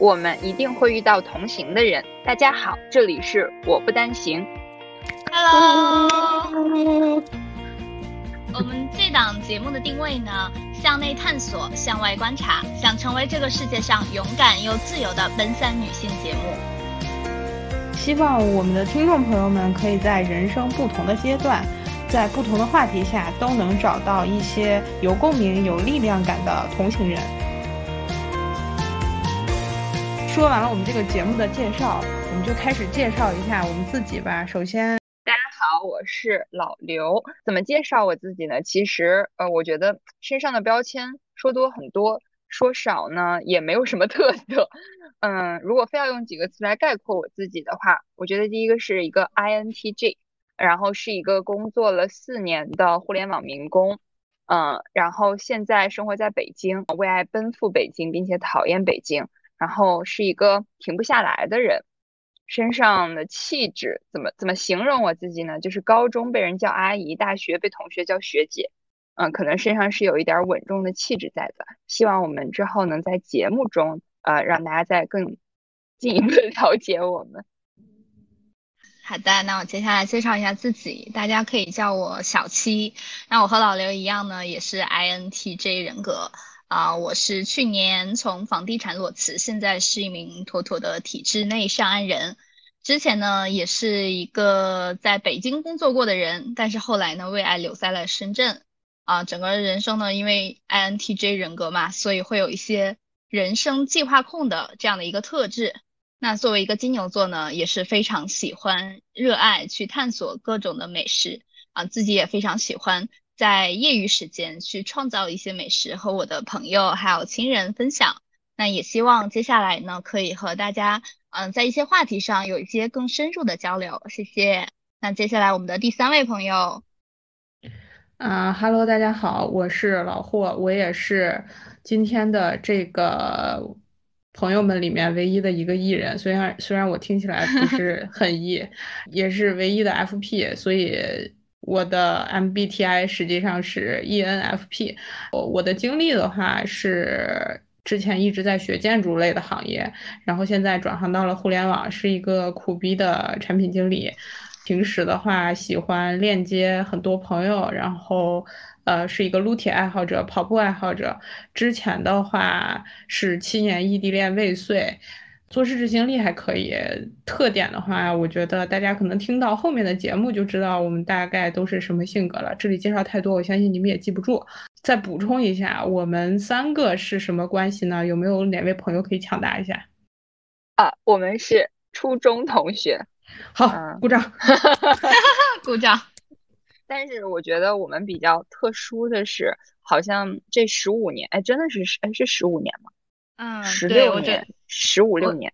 我们一定会遇到同行的人。大家好，这里是我不单行。Hello，我们这档节目的定位呢，向内探索，向外观察，想成为这个世界上勇敢又自由的奔三女性节目。希望我们的听众朋友们可以在人生不同的阶段，在不同的话题下，都能找到一些有共鸣、有力量感的同行人。说完了我们这个节目的介绍，我们就开始介绍一下我们自己吧。首先，大家好，我是老刘。怎么介绍我自己呢？其实，呃，我觉得身上的标签说多很多，说少呢也没有什么特色。嗯，如果非要用几个词来概括我自己的话，我觉得第一个是一个 INTJ，然后是一个工作了四年的互联网民工。嗯，然后现在生活在北京，为爱奔赴北京，并且讨厌北京。然后是一个停不下来的人，身上的气质怎么怎么形容我自己呢？就是高中被人叫阿姨，大学被同学叫学姐，嗯，可能身上是有一点稳重的气质在的。希望我们之后能在节目中，呃，让大家再更进一步了解我们。好的，那我接下来介绍一下自己，大家可以叫我小七。那我和老刘一样呢，也是 INTJ 人格。啊，我是去年从房地产裸辞，现在是一名妥妥的体制内上岸人。之前呢，也是一个在北京工作过的人，但是后来呢，为爱留在了深圳。啊，整个人生呢，因为 INTJ 人格嘛，所以会有一些人生计划控的这样的一个特质。那作为一个金牛座呢，也是非常喜欢、热爱去探索各种的美食啊，自己也非常喜欢。在业余时间去创造一些美食和我的朋友还有亲人分享，那也希望接下来呢可以和大家嗯在一些话题上有一些更深入的交流，谢谢。那接下来我们的第三位朋友，啊哈喽，大家好，我是老霍，我也是今天的这个朋友们里面唯一的一个艺人，虽然虽然我听起来不是很艺，也是唯一的 FP，所以。我的 MBTI 实际上是 ENFP。我我的经历的话是之前一直在学建筑类的行业，然后现在转行到了互联网，是一个苦逼的产品经理。平时的话喜欢链接很多朋友，然后呃是一个撸铁爱好者、跑步爱好者。之前的话是七年异地恋未遂。做事执行力还可以，特点的话，我觉得大家可能听到后面的节目就知道我们大概都是什么性格了。这里介绍太多，我相信你们也记不住。再补充一下，我们三个是什么关系呢？有没有哪位朋友可以抢答一下？啊，我们是初中同学。好，鼓掌，鼓掌。但是我觉得我们比较特殊的是，好像这十五年，哎，真的是十，哎，是十五年吗？嗯，十六年，十五六年，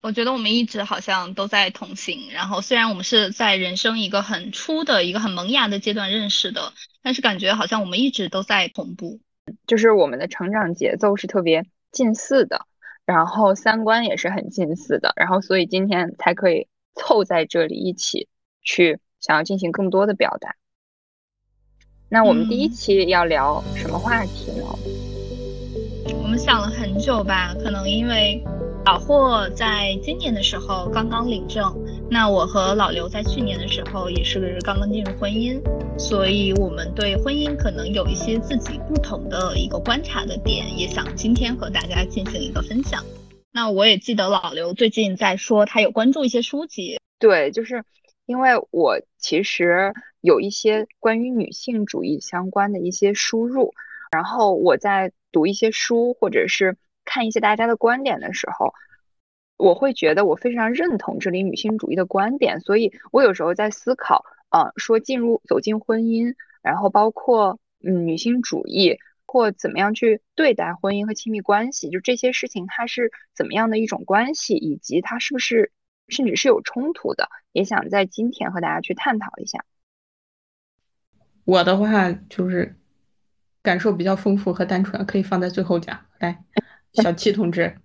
我觉得我们一直好像都在同行。然后虽然我们是在人生一个很初的一个很萌芽的阶段认识的，但是感觉好像我们一直都在同步，就是我们的成长节奏是特别近似的，然后三观也是很近似的，然后所以今天才可以凑在这里一起去想要进行更多的表达。那我们第一期要聊什么话题呢？我们想了很久吧，可能因为老霍在今年的时候刚刚领证，那我和老刘在去年的时候也是刚刚进入婚姻，所以我们对婚姻可能有一些自己不同的一个观察的点，也想今天和大家进行一个分享。那我也记得老刘最近在说他有关注一些书籍，对，就是因为我其实有一些关于女性主义相关的一些输入，然后我在。读一些书，或者是看一些大家的观点的时候，我会觉得我非常认同这里女性主义的观点，所以我有时候在思考，呃，说进入走进婚姻，然后包括嗯女性主义或怎么样去对待婚姻和亲密关系，就这些事情它是怎么样的一种关系，以及它是不是甚至是有冲突的，也想在今天和大家去探讨一下。我的话就是。感受比较丰富和单纯，可以放在最后讲。来，小七同志，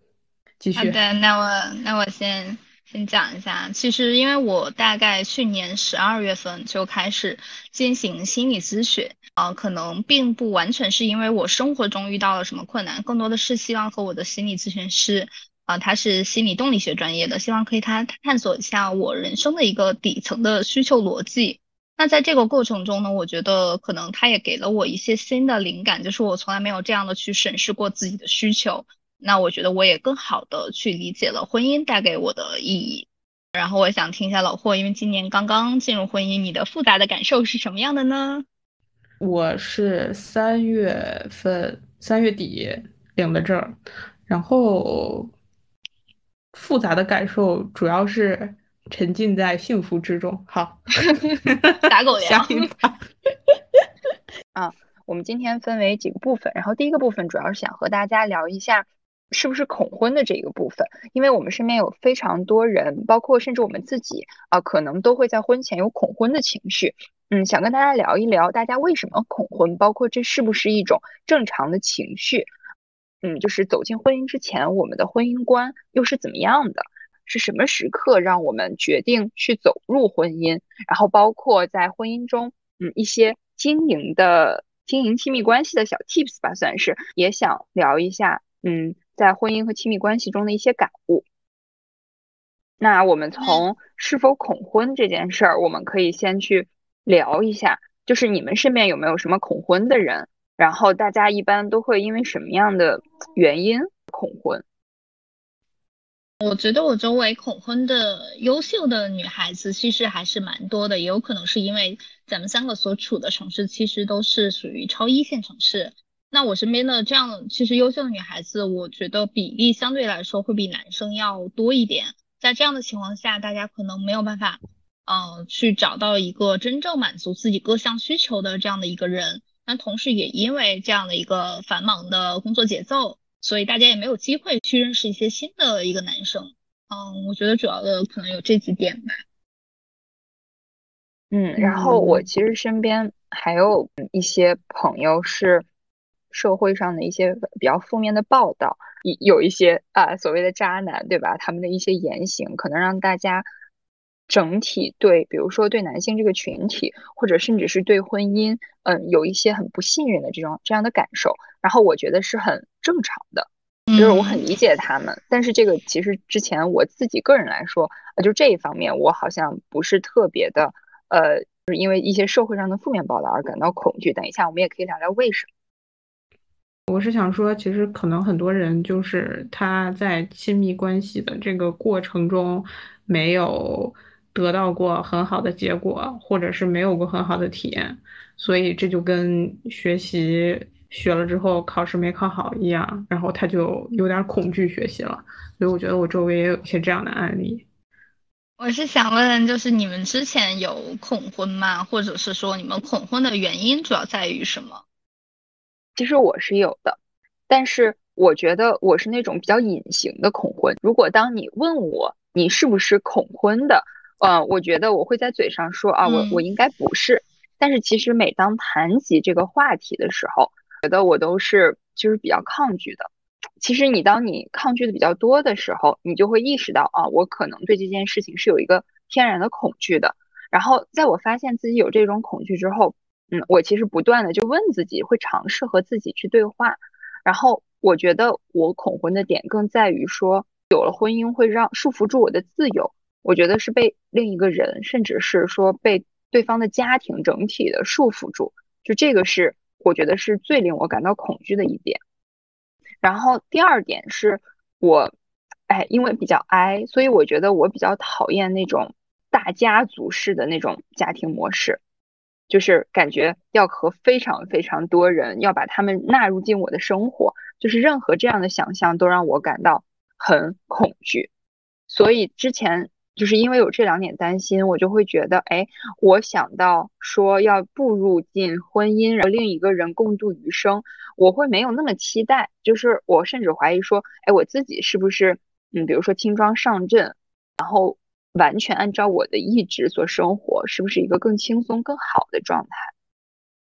继续。好的，那我那我先先讲一下。其实，因为我大概去年十二月份就开始进行心理咨询，啊，可能并不完全是因为我生活中遇到了什么困难，更多的是希望和我的心理咨询师啊，他是心理动力学专业的，希望可以他探索一下我人生的一个底层的需求逻辑。那在这个过程中呢，我觉得可能他也给了我一些新的灵感，就是我从来没有这样的去审视过自己的需求。那我觉得我也更好的去理解了婚姻带给我的意义。然后我想听一下老霍，因为今年刚刚进入婚姻，你的复杂的感受是什么样的呢？我是三月份三月底领的证，然后复杂的感受主要是沉浸在幸福之中。好 打狗粮。啊，我们今天分为几个部分，然后第一个部分主要是想和大家聊一下。是不是恐婚的这一个部分？因为我们身边有非常多人，包括甚至我们自己啊，可能都会在婚前有恐婚的情绪。嗯，想跟大家聊一聊，大家为什么恐婚？包括这是不是一种正常的情绪？嗯，就是走进婚姻之前，我们的婚姻观又是怎么样的？是什么时刻让我们决定去走入婚姻？然后包括在婚姻中，嗯，一些经营的经营亲密关系的小 tips 吧，算是也想聊一下。嗯。在婚姻和亲密关系中的一些感悟。那我们从是否恐婚这件事儿，我们可以先去聊一下，就是你们身边有没有什么恐婚的人？然后大家一般都会因为什么样的原因恐婚？我觉得我周围恐婚的优秀的女孩子其实还是蛮多的，也有可能是因为咱们三个所处的城市其实都是属于超一线城市。那我身边的这样其实优秀的女孩子，我觉得比例相对来说会比男生要多一点。在这样的情况下，大家可能没有办法，嗯，去找到一个真正满足自己各项需求的这样的一个人。那同时也因为这样的一个繁忙的工作节奏，所以大家也没有机会去认识一些新的一个男生。嗯，我觉得主要的可能有这几点吧。嗯，然后我其实身边还有一些朋友是。社会上的一些比较负面的报道，有有一些啊所谓的渣男，对吧？他们的一些言行可能让大家整体对，比如说对男性这个群体，或者甚至是对婚姻，嗯，有一些很不信任的这种这样的感受。然后我觉得是很正常的，就是我很理解他们。但是这个其实之前我自己个人来说，就这一方面我好像不是特别的，呃，就是因为一些社会上的负面报道而感到恐惧。等一下我们也可以聊聊为什么。我是想说，其实可能很多人就是他在亲密关系的这个过程中没有得到过很好的结果，或者是没有过很好的体验，所以这就跟学习学了之后考试没考好一样，然后他就有点恐惧学习了。所以我觉得我周围也有一些这样的案例。我是想问，就是你们之前有恐婚吗？或者是说你们恐婚的原因主要在于什么？其实我是有的，但是我觉得我是那种比较隐形的恐婚。如果当你问我你是不是恐婚的，呃，我觉得我会在嘴上说啊，我我应该不是。但是其实每当谈及这个话题的时候，觉得我都是就是比较抗拒的。其实你当你抗拒的比较多的时候，你就会意识到啊，我可能对这件事情是有一个天然的恐惧的。然后在我发现自己有这种恐惧之后。嗯，我其实不断的就问自己，会尝试和自己去对话。然后我觉得我恐婚的点更在于说，有了婚姻会让束缚住我的自由。我觉得是被另一个人，甚至是说被对方的家庭整体的束缚住。就这个是我觉得是最令我感到恐惧的一点。然后第二点是我，哎，因为比较 I，所以我觉得我比较讨厌那种大家族式的那种家庭模式。就是感觉要和非常非常多人要把他们纳入进我的生活，就是任何这样的想象都让我感到很恐惧。所以之前就是因为有这两点担心，我就会觉得，哎，我想到说要步入进婚姻，和另一个人共度余生，我会没有那么期待。就是我甚至怀疑说，哎，我自己是不是，嗯，比如说轻装上阵，然后。完全按照我的意志所生活，是不是一个更轻松、更好的状态？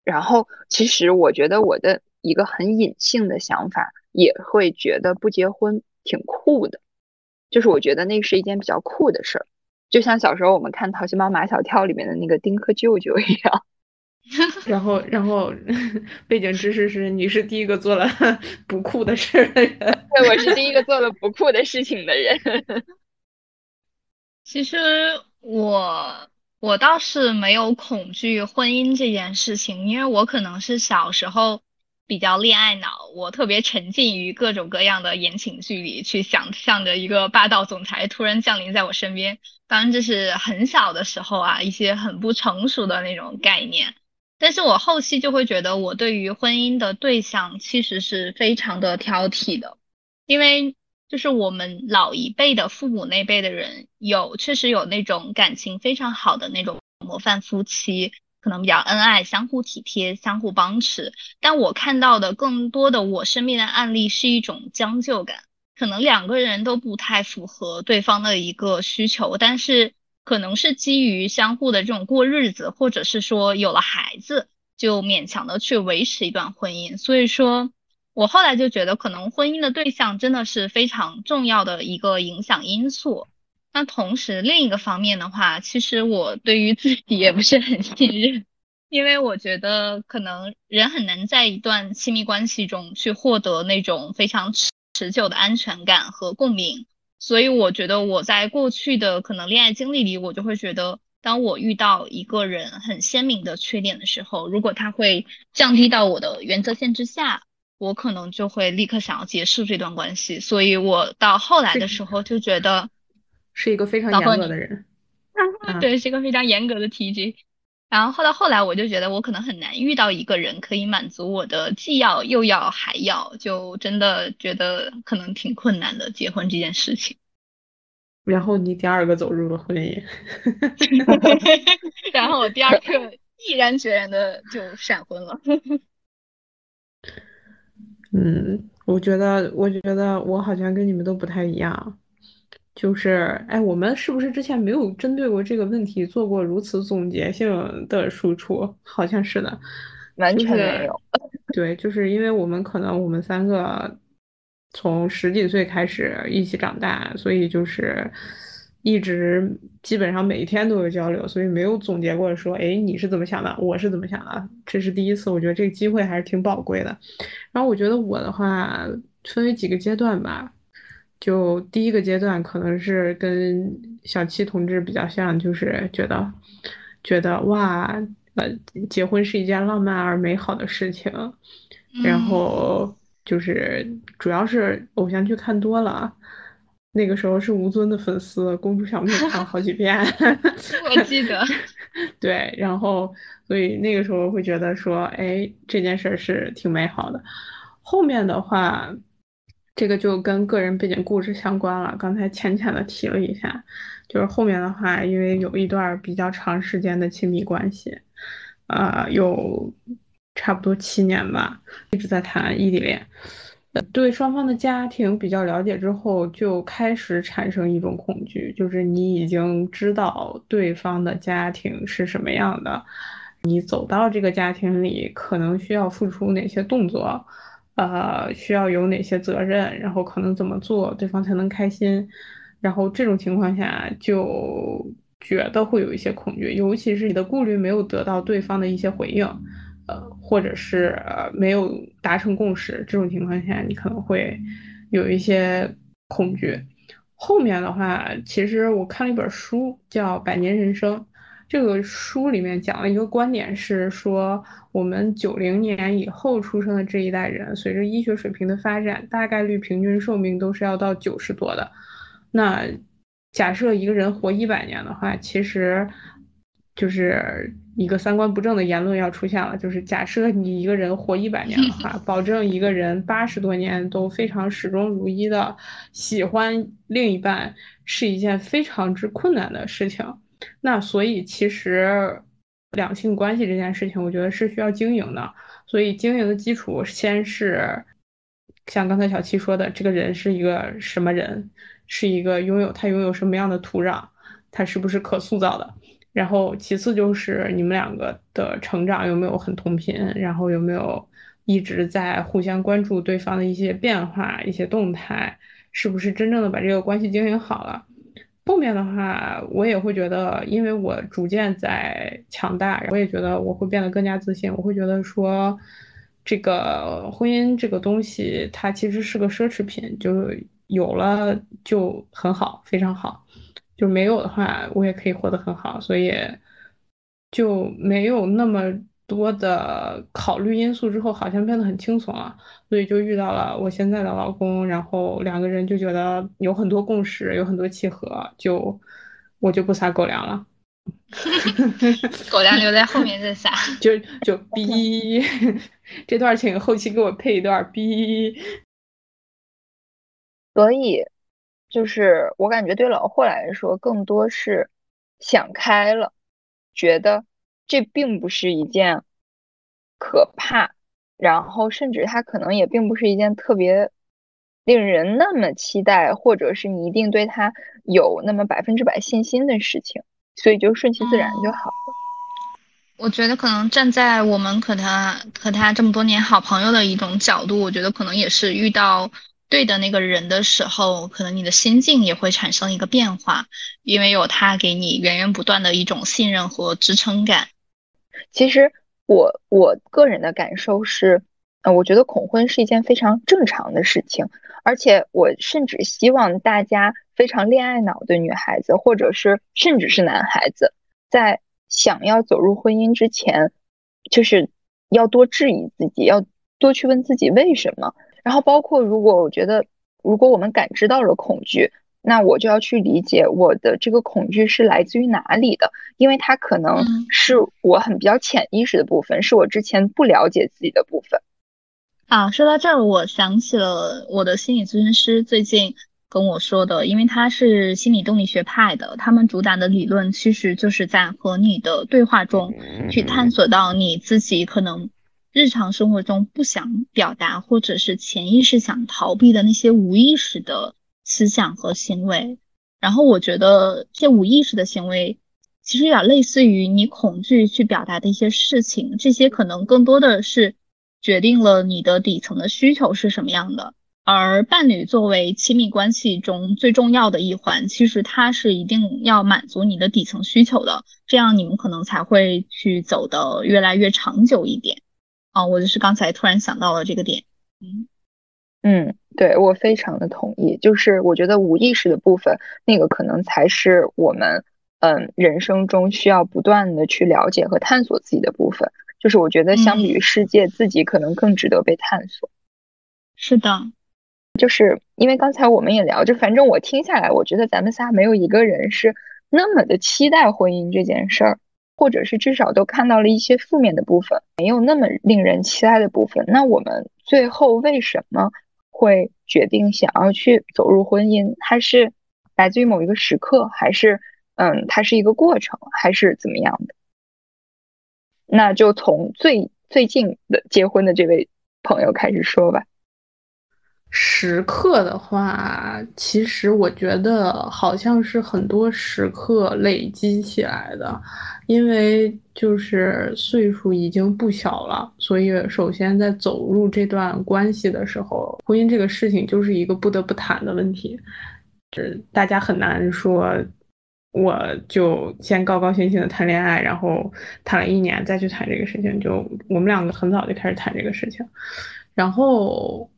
然后，其实我觉得我的一个很隐性的想法，也会觉得不结婚挺酷的，就是我觉得那是一件比较酷的事儿，就像小时候我们看《淘气包马小跳》里面的那个丁克舅舅一样。然后，然后背景知识是你是第一个做了 不酷的事的人。对，我是第一个做了不酷的事情的人。其实我我倒是没有恐惧婚姻这件事情，因为我可能是小时候比较恋爱脑，我特别沉浸于各种各样的言情剧里，去想象着一个霸道总裁突然降临在我身边。当然这是很小的时候啊，一些很不成熟的那种概念。但是我后期就会觉得，我对于婚姻的对象其实是非常的挑剔的，因为就是我们老一辈的父母那辈的人，有确实有那种感情非常好的那种模范夫妻，可能比较恩爱，相互体贴，相互帮持。但我看到的更多的我身边的案例是一种将就感，可能两个人都不太符合对方的一个需求，但是。可能是基于相互的这种过日子，或者是说有了孩子就勉强的去维持一段婚姻。所以说，我后来就觉得，可能婚姻的对象真的是非常重要的一个影响因素。那同时，另一个方面的话，其实我对于自己也不是很信任，因为我觉得可能人很难在一段亲密关系中去获得那种非常持久的安全感和共鸣。所以我觉得我在过去的可能恋爱经历里，我就会觉得，当我遇到一个人很鲜明的缺点的时候，如果他会降低到我的原则线之下，我可能就会立刻想要结束这段关系。所以我到后来的时候就觉得，是一个非常严格的人，对，是一个非常严格的 TJ。然后后来后来我就觉得我可能很难遇到一个人可以满足我的既要又要还要，就真的觉得可能挺困难的结婚这件事情。然后你第二个走入了婚姻，然后我第二个毅然决然的就闪婚了。嗯，我觉得我觉得我好像跟你们都不太一样。就是，哎，我们是不是之前没有针对过这个问题做过如此总结性的输出？好像是的，完全没有。对，就是因为我们可能我们三个从十几岁开始一起长大，所以就是一直基本上每一天都有交流，所以没有总结过说，哎，你是怎么想的？我是怎么想的？这是第一次，我觉得这个机会还是挺宝贵的。然后我觉得我的话分为几个阶段吧。就第一个阶段，可能是跟小七同志比较像，就是觉得，觉得哇，呃，结婚是一件浪漫而美好的事情，然后就是主要是偶像剧看多了，那个时候是吴尊的粉丝，公主小妹看了好几 遍，我记得，对，然后所以那个时候会觉得说，哎，这件事是挺美好的，后面的话。这个就跟个人背景故事相关了。刚才浅浅的提了一下，就是后面的话，因为有一段比较长时间的亲密关系，呃，有差不多七年吧，一直在谈异地恋。对双方的家庭比较了解之后，就开始产生一种恐惧，就是你已经知道对方的家庭是什么样的，你走到这个家庭里，可能需要付出哪些动作。呃，需要有哪些责任，然后可能怎么做，对方才能开心？然后这种情况下，就觉得会有一些恐惧，尤其是你的顾虑没有得到对方的一些回应，呃，或者是没有达成共识，这种情况下，你可能会有一些恐惧。后面的话，其实我看了一本书，叫《百年人生》。这个书里面讲了一个观点，是说我们九零年以后出生的这一代人，随着医学水平的发展，大概率平均寿命都是要到九十多的。那假设一个人活一百年的话，其实就是一个三观不正的言论要出现了，就是假设你一个人活一百年的话，保证一个人八十多年都非常始终如一的喜欢另一半，是一件非常之困难的事情。那所以其实两性关系这件事情，我觉得是需要经营的。所以经营的基础先是像刚才小七说的，这个人是一个什么人，是一个拥有他拥有什么样的土壤，他是不是可塑造的。然后其次就是你们两个的成长有没有很同频，然后有没有一直在互相关注对方的一些变化、一些动态，是不是真正的把这个关系经营好了。后面的话，我也会觉得，因为我逐渐在强大，我也觉得我会变得更加自信。我会觉得说，这个婚姻这个东西，它其实是个奢侈品，就有了就很好，非常好；就没有的话，我也可以活得很好。所以就没有那么。多的考虑因素之后，好像变得很轻松了，所以就遇到了我现在的老公，然后两个人就觉得有很多共识，有很多契合，就我就不撒狗粮了，狗粮留在后面再撒，就就逼 这段，请后期给我配一段逼。所以就是我感觉对老霍来说，更多是想开了，觉得。这并不是一件可怕，然后甚至它可能也并不是一件特别令人那么期待，或者是你一定对他有那么百分之百信心的事情，所以就顺其自然就好了。我觉得可能站在我们和他和他这么多年好朋友的一种角度，我觉得可能也是遇到对的那个人的时候，可能你的心境也会产生一个变化，因为有他给你源源不断的一种信任和支撑感。其实我我个人的感受是，呃，我觉得恐婚是一件非常正常的事情，而且我甚至希望大家非常恋爱脑的女孩子，或者是甚至是男孩子，在想要走入婚姻之前，就是要多质疑自己，要多去问自己为什么。然后包括如果我觉得，如果我们感知到了恐惧。那我就要去理解我的这个恐惧是来自于哪里的，因为它可能是我很比较潜意识的部分，是我之前不了解自己的部分。啊，说到这儿，我想起了我的心理咨询师最近跟我说的，因为他是心理动力学派的，他们主打的理论其实就是在和你的对话中去探索到你自己可能日常生活中不想表达，或者是潜意识想逃避的那些无意识的。思想和行为，然后我觉得这些无意识的行为，其实有点类似于你恐惧去表达的一些事情，这些可能更多的是决定了你的底层的需求是什么样的。而伴侣作为亲密关系中最重要的一环，其实它是一定要满足你的底层需求的，这样你们可能才会去走的越来越长久一点。啊，我就是刚才突然想到了这个点，嗯。嗯，对我非常的同意。就是我觉得无意识的部分，那个可能才是我们嗯人生中需要不断的去了解和探索自己的部分。就是我觉得相比于世界，自己可能更值得被探索。是的，就是因为刚才我们也聊，就反正我听下来，我觉得咱们仨没有一个人是那么的期待婚姻这件事儿，或者是至少都看到了一些负面的部分，没有那么令人期待的部分。那我们最后为什么？会决定想要去走入婚姻，它是来自于某一个时刻，还是嗯，它是一个过程，还是怎么样的？那就从最最近的结婚的这位朋友开始说吧。时刻的话，其实我觉得好像是很多时刻累积起来的，因为就是岁数已经不小了，所以首先在走入这段关系的时候，婚姻这个事情就是一个不得不谈的问题，就是大家很难说，我就先高高兴兴的谈恋爱，然后谈了一年再去谈这个事情，就我们两个很早就开始谈这个事情，然后。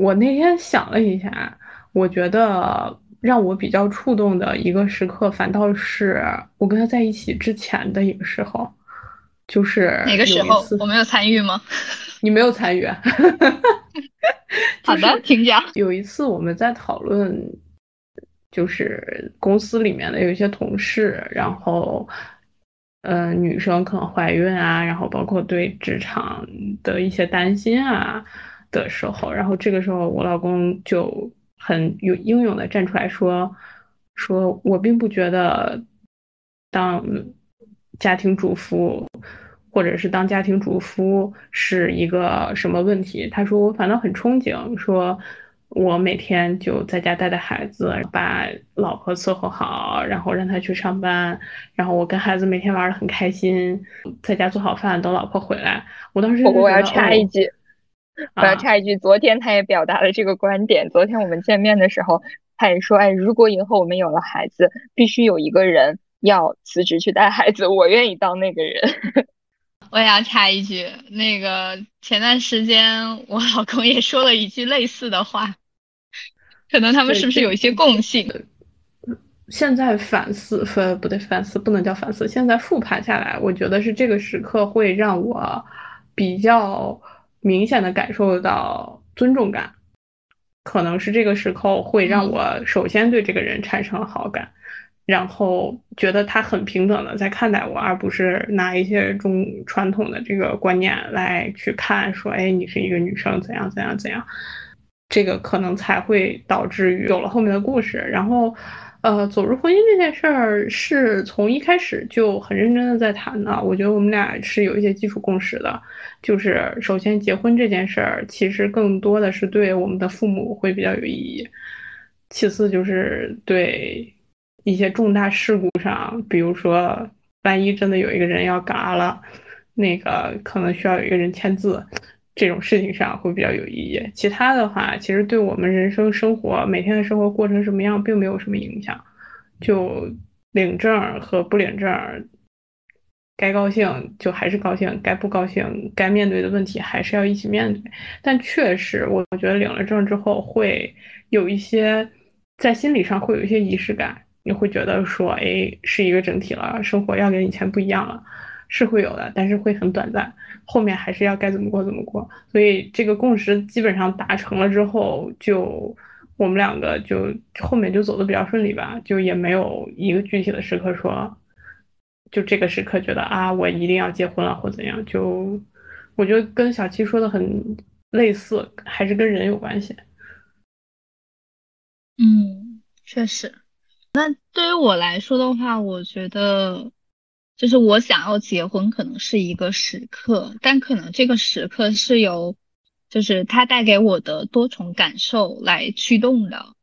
我那天想了一下，我觉得让我比较触动的一个时刻，反倒是我跟他在一起之前的一个时候，就是哪个时候？我没有参与吗？你没有参与？好的，请讲。有一次我们在讨论，就是公司里面的有一些同事，然后，嗯，女生可能怀孕啊，然后包括对职场的一些担心啊。的时候，然后这个时候我老公就很有英勇的站出来说：“说我并不觉得当家庭主妇或者是当家庭主夫是一个什么问题。他说我反倒很憧憬，说我每天就在家带带孩子，把老婆伺候好，然后让她去上班，然后我跟孩子每天玩的很开心，在家做好饭等老婆回来。我当时我要插一句。我 要插一句，昨天他也表达了这个观点。昨天我们见面的时候，他也说，哎，如果以后我们有了孩子，必须有一个人要辞职去带孩子，我愿意当那个人。我也要插一句，那个前段时间我老公也说了一句类似的话，可能他们是不是有一些共性？现在反思，不不对，反思不能叫反思。现在复盘下来，我觉得是这个时刻会让我比较明显的感受到尊重感，可能是这个时候会让我首先对这个人产生好感。然后觉得他很平等的在看待我，而不是拿一些中传统的这个观念来去看，说，哎，你是一个女生，怎样怎样怎样，这个可能才会导致于有了后面的故事。然后，呃，走入婚姻这件事儿是从一开始就很认真的在谈的。我觉得我们俩是有一些基础共识的，就是首先结婚这件事儿，其实更多的是对我们的父母会比较有意义，其次就是对。一些重大事故上，比如说，万一真的有一个人要嘎了，那个可能需要有一个人签字，这种事情上会比较有意义。其他的话，其实对我们人生生活每天的生活过成什么样，并没有什么影响。就领证和不领证，该高兴就还是高兴，该不高兴，该面对的问题还是要一起面对。但确实，我我觉得领了证之后，会有一些在心理上会有一些仪式感。你会觉得说，哎，是一个整体了，生活要跟以前不一样了，是会有的，但是会很短暂，后面还是要该怎么过怎么过。所以这个共识基本上达成了之后，就我们两个就后面就走的比较顺利吧，就也没有一个具体的时刻说，就这个时刻觉得啊，我一定要结婚了或怎样。就我觉得跟小七说的很类似，还是跟人有关系。嗯，确实。那对于我来说的话，我觉得就是我想要结婚，可能是一个时刻，但可能这个时刻是由就是他带给我的多重感受来驱动的。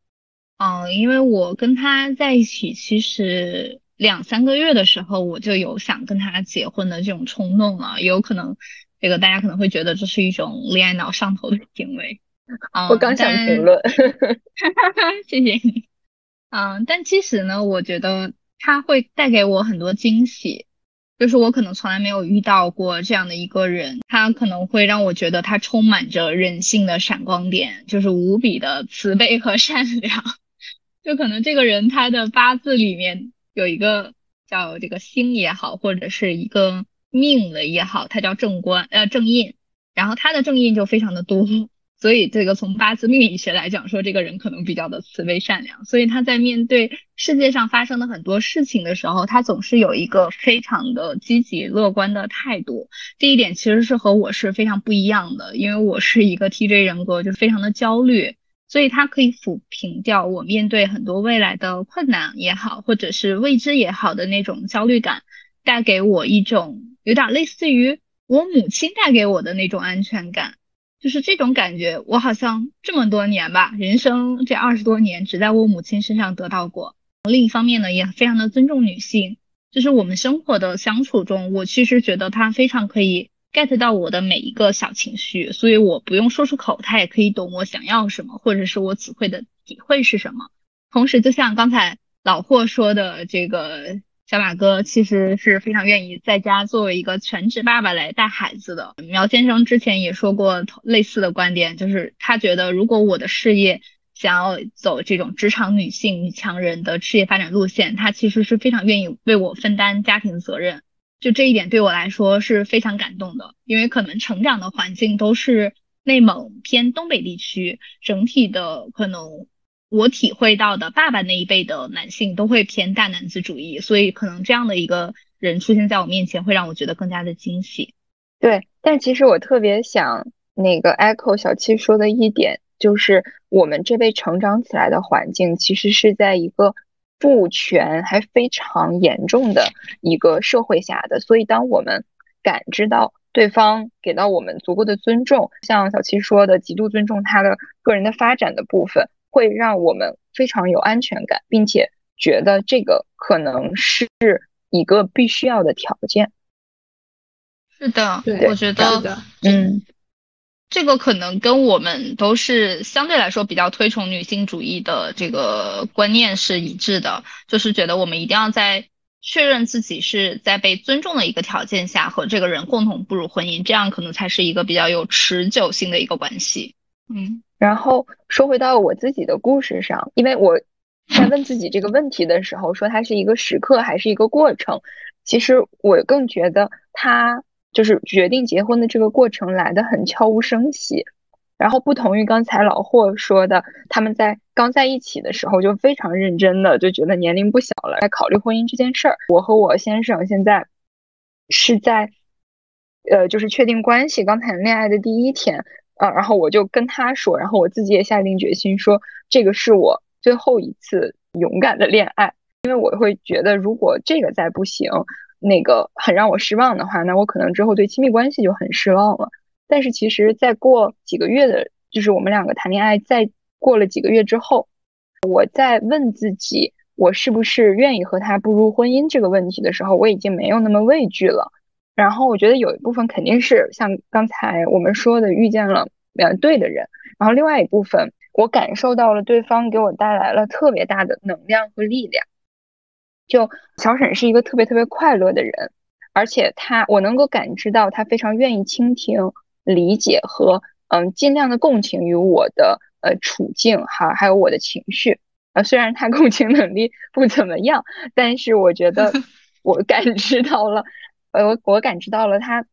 嗯，因为我跟他在一起，其实两三个月的时候，我就有想跟他结婚的这种冲动了。有可能这个大家可能会觉得这是一种恋爱脑上头的行为。我刚想评论，谢谢你。嗯，但其实呢，我觉得他会带给我很多惊喜，就是我可能从来没有遇到过这样的一个人，他可能会让我觉得他充满着人性的闪光点，就是无比的慈悲和善良。就可能这个人他的八字里面有一个叫这个星也好，或者是一个命的也好，它叫正官呃正印，然后他的正印就非常的多。所以，这个从八字命理学来讲，说这个人可能比较的慈悲善良，所以他在面对世界上发生的很多事情的时候，他总是有一个非常的积极乐观的态度。这一点其实是和我是非常不一样的，因为我是一个 TJ 人格，就非常的焦虑，所以他可以抚平掉我面对很多未来的困难也好，或者是未知也好的那种焦虑感，带给我一种有点类似于我母亲带给我的那种安全感。就是这种感觉，我好像这么多年吧，人生这二十多年，只在我母亲身上得到过。另一方面呢，也非常的尊重女性，就是我们生活的相处中，我其实觉得她非常可以 get 到我的每一个小情绪，所以我不用说出口，她也可以懂我想要什么，或者是我体会的体会是什么。同时，就像刚才老霍说的这个。小马哥其实是非常愿意在家作为一个全职爸爸来带孩子的。苗先生之前也说过类似的观点，就是他觉得如果我的事业想要走这种职场女性女强人的事业发展路线，他其实是非常愿意为我分担家庭责任。就这一点对我来说是非常感动的，因为可能成长的环境都是内蒙偏东北地区，整体的可能。我体会到的，爸爸那一辈的男性都会偏大男子主义，所以可能这样的一个人出现在我面前，会让我觉得更加的惊喜。对，但其实我特别想那个 echo 小七说的一点，就是我们这辈成长起来的环境，其实是在一个父权还非常严重的一个社会下的，所以当我们感知到对方给到我们足够的尊重，像小七说的，极度尊重他的个人的发展的部分。会让我们非常有安全感，并且觉得这个可能是一个必须要的条件。是的，对，我觉得，嗯，这个可能跟我们都是相对来说比较推崇女性主义的这个观念是一致的，就是觉得我们一定要在确认自己是在被尊重的一个条件下和这个人共同步入婚姻，这样可能才是一个比较有持久性的一个关系。嗯，然后说回到我自己的故事上，因为我在问自己这个问题的时候，说它是一个时刻还是一个过程，其实我更觉得它。就是决定结婚的这个过程来的很悄无声息，然后不同于刚才老霍说的，他们在刚在一起的时候就非常认真的就觉得年龄不小了，在考虑婚姻这件事儿。我和我先生现在是在，呃，就是确定关系刚谈恋爱的第一天，呃，然后我就跟他说，然后我自己也下定决心说，这个是我最后一次勇敢的恋爱，因为我会觉得如果这个再不行。那个很让我失望的话，那我可能之后对亲密关系就很失望了。但是其实再过几个月的，就是我们两个谈恋爱，再过了几个月之后，我在问自己，我是不是愿意和他步入婚姻这个问题的时候，我已经没有那么畏惧了。然后我觉得有一部分肯定是像刚才我们说的，遇见了呃对的人。然后另外一部分，我感受到了对方给我带来了特别大的能量和力量。就小沈是一个特别特别快乐的人，而且他我能够感知到他非常愿意倾听、理解和嗯尽量的共情于我的呃处境哈，还有我的情绪呃虽然他 共情能力不怎么样，但是我觉得 我感知到了呃我我感知到了他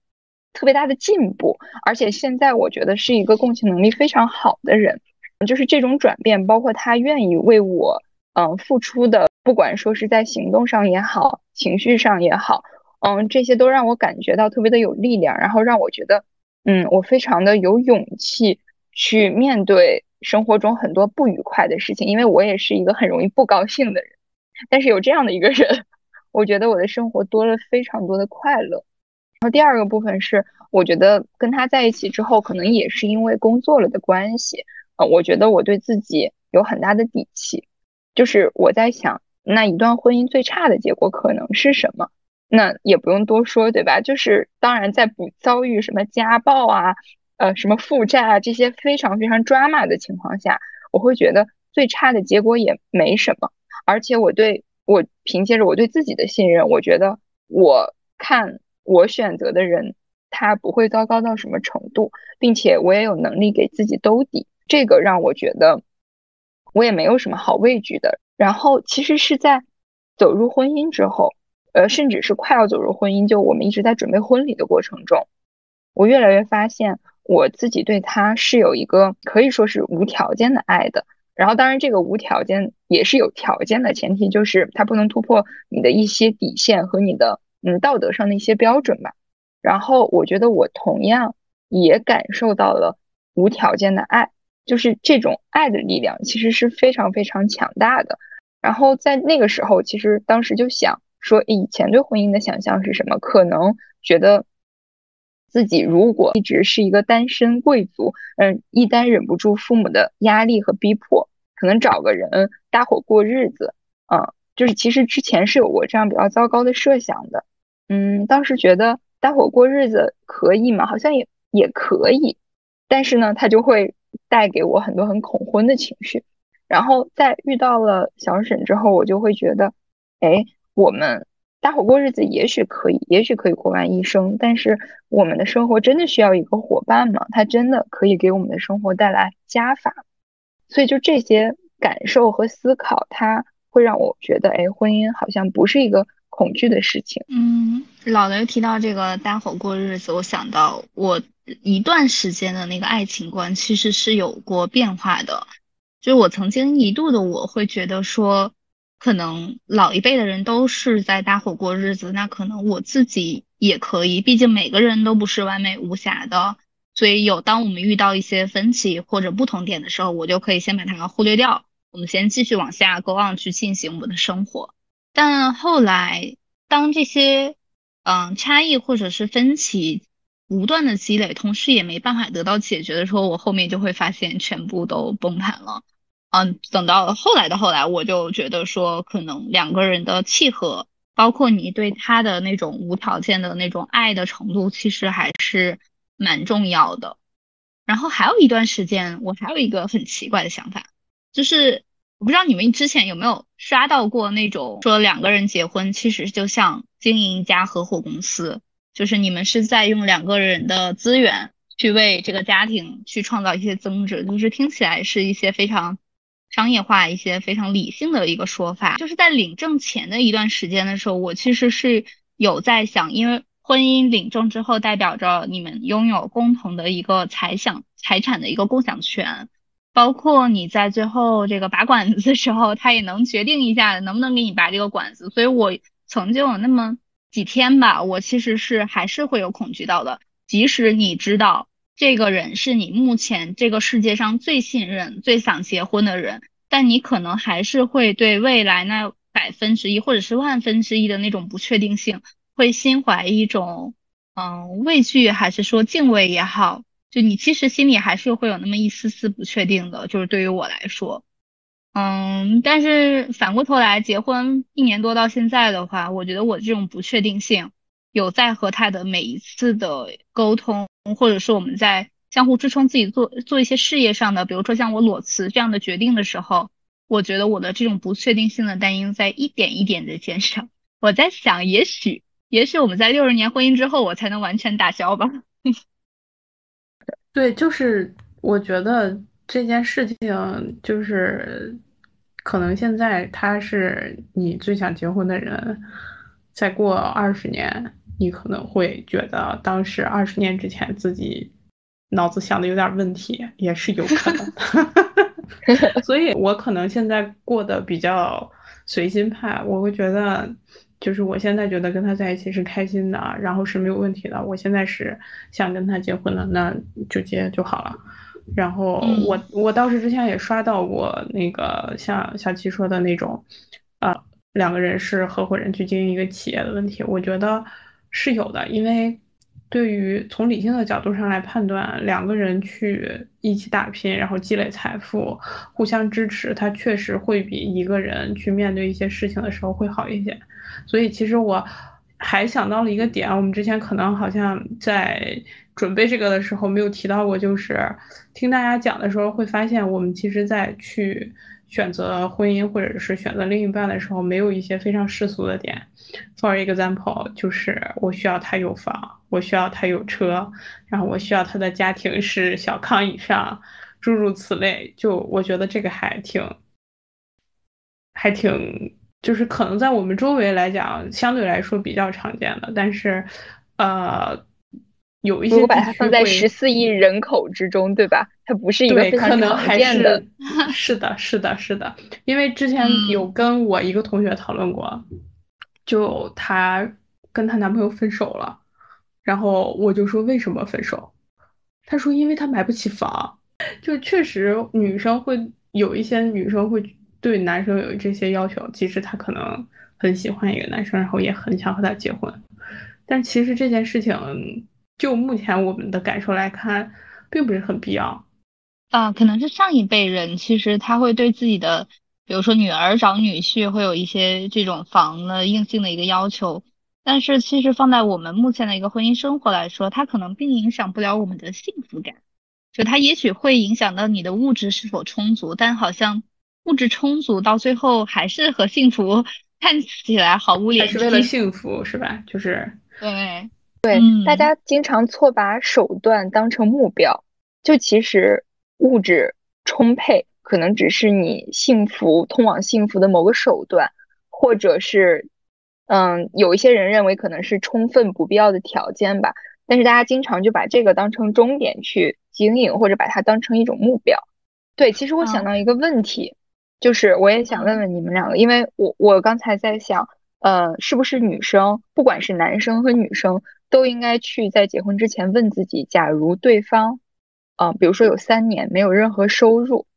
特别大的进步，而且现在我觉得是一个共情能力非常好的人，就是这种转变，包括他愿意为我嗯付出的。不管说是在行动上也好，情绪上也好，嗯，这些都让我感觉到特别的有力量，然后让我觉得，嗯，我非常的有勇气去面对生活中很多不愉快的事情，因为我也是一个很容易不高兴的人，但是有这样的一个人，我觉得我的生活多了非常多的快乐。然后第二个部分是，我觉得跟他在一起之后，可能也是因为工作了的关系，呃，我觉得我对自己有很大的底气，就是我在想。那一段婚姻最差的结果可能是什么？那也不用多说，对吧？就是当然，在不遭遇什么家暴啊、呃什么负债啊这些非常非常 drama 的情况下，我会觉得最差的结果也没什么。而且我对我凭借着我对自己的信任，我觉得我看我选择的人他不会糟糕到什么程度，并且我也有能力给自己兜底，这个让我觉得我也没有什么好畏惧的。然后其实是在走入婚姻之后，呃，甚至是快要走入婚姻，就我们一直在准备婚礼的过程中，我越来越发现我自己对他是有一个可以说是无条件的爱的。然后当然这个无条件也是有条件的，前提就是它不能突破你的一些底线和你的嗯道德上的一些标准吧。然后我觉得我同样也感受到了无条件的爱。就是这种爱的力量，其实是非常非常强大的。然后在那个时候，其实当时就想说，以前对婚姻的想象是什么？可能觉得自己如果一直是一个单身贵族，嗯，一旦忍不住父母的压力和逼迫，可能找个人搭伙过日子，嗯，就是其实之前是有过这样比较糟糕的设想的。嗯，当时觉得搭伙过日子可以吗？好像也也可以，但是呢，他就会。带给我很多很恐婚的情绪，然后在遇到了小沈之后，我就会觉得，哎，我们搭伙过日子也许可以，也许可以过完一生，但是我们的生活真的需要一个伙伴吗？他真的可以给我们的生活带来加法？所以就这些感受和思考，它会让我觉得，哎，婚姻好像不是一个恐惧的事情。嗯，老刘提到这个搭伙过日子，我想到我。一段时间的那个爱情观其实是有过变化的，就是我曾经一度的我会觉得说，可能老一辈的人都是在搭伙过日子，那可能我自己也可以，毕竟每个人都不是完美无瑕的，所以有当我们遇到一些分歧或者不同点的时候，我就可以先把它忽略掉，我们先继续往下 go on 去进行我们的生活。但后来当这些嗯差异或者是分歧。不断的积累，同时也没办法得到解决的时候，我后面就会发现全部都崩盘了。嗯，等到后来的后来，我就觉得说，可能两个人的契合，包括你对他的那种无条件的那种爱的程度，其实还是蛮重要的。然后还有一段时间，我还有一个很奇怪的想法，就是我不知道你们之前有没有刷到过那种说两个人结婚其实就像经营一家合伙公司，就是你们是在用两个人的资源去为这个家庭去创造一些增值，就是听起来是一些非常商业化、一些非常理性的一个说法。就是在领证前的一段时间的时候，我其实是有在想，因为。婚姻领证之后，代表着你们拥有共同的一个财享财产的一个共享权，包括你在最后这个拔管子的时候，他也能决定一下能不能给你拔这个管子。所以我曾经有那么几天吧，我其实是还是会有恐惧到的。即使你知道这个人是你目前这个世界上最信任、最想结婚的人，但你可能还是会对未来那百分之一或者是万分之一的那种不确定性。会心怀一种嗯畏惧，还是说敬畏也好，就你其实心里还是会有那么一丝丝不确定的。就是对于我来说，嗯，但是反过头来，结婚一年多到现在的话，我觉得我这种不确定性有在和他的每一次的沟通，或者是我们在相互支撑自己做做一些事业上的，比如说像我裸辞这样的决定的时候，我觉得我的这种不确定性的担忧在一点一点的减少。我在想，也许。也许我们在六十年婚姻之后，我才能完全打消吧。对，就是我觉得这件事情，就是可能现在他是你最想结婚的人，再过二十年，你可能会觉得当时二十年之前自己脑子想的有点问题，也是有可能的。所以我可能现在过得比较随心派，我会觉得。就是我现在觉得跟他在一起是开心的，然后是没有问题的。我现在是想跟他结婚的，那就结就好了。然后我我倒是之前也刷到过那个像小七说的那种，呃，两个人是合伙人去经营一个企业的问题，我觉得是有的。因为对于从理性的角度上来判断，两个人去一起打拼，然后积累财富，互相支持，他确实会比一个人去面对一些事情的时候会好一些。所以其实我还想到了一个点，我们之前可能好像在准备这个的时候没有提到过，就是听大家讲的时候会发现，我们其实在去选择婚姻或者是选择另一半的时候，没有一些非常世俗的点。For example，就是我需要他有房，我需要他有车，然后我需要他的家庭是小康以上，诸如此类。就我觉得这个还挺，还挺。就是可能在我们周围来讲，相对来说比较常见的，但是，呃，有一些如果把它放在十四亿人口之中，对吧？它不是一个可能还是的。是的，是的，是的。因为之前有跟我一个同学讨论过，就她跟她男朋友分手了，然后我就说为什么分手？她说因为她买不起房。就确实，女生会有一些女生会。对男生有这些要求，其实她可能很喜欢一个男生，然后也很想和他结婚，但其实这件事情就目前我们的感受来看，并不是很必要。啊，可能是上一辈人，其实他会对自己的，比如说女儿找女婿，会有一些这种房的硬性的一个要求，但是其实放在我们目前的一个婚姻生活来说，它可能并影响不了我们的幸福感，就它也许会影响到你的物质是否充足，但好像。物质充足到最后还是和幸福 看起来毫无联系，是为了幸福是吧？就是对对，大家经常错把手段当成目标，就其实物质充沛可能只是你幸福通往幸福的某个手段，或者是嗯，有一些人认为可能是充分不必要的条件吧。但是大家经常就把这个当成终点去经营，或者把它当成一种目标。对，其实我想到一个问题。就是我也想问问你们两个，因为我我刚才在想，呃，是不是女生，不管是男生和女生，都应该去在结婚之前问自己，假如对方，嗯，比如说有三年没有任何收入，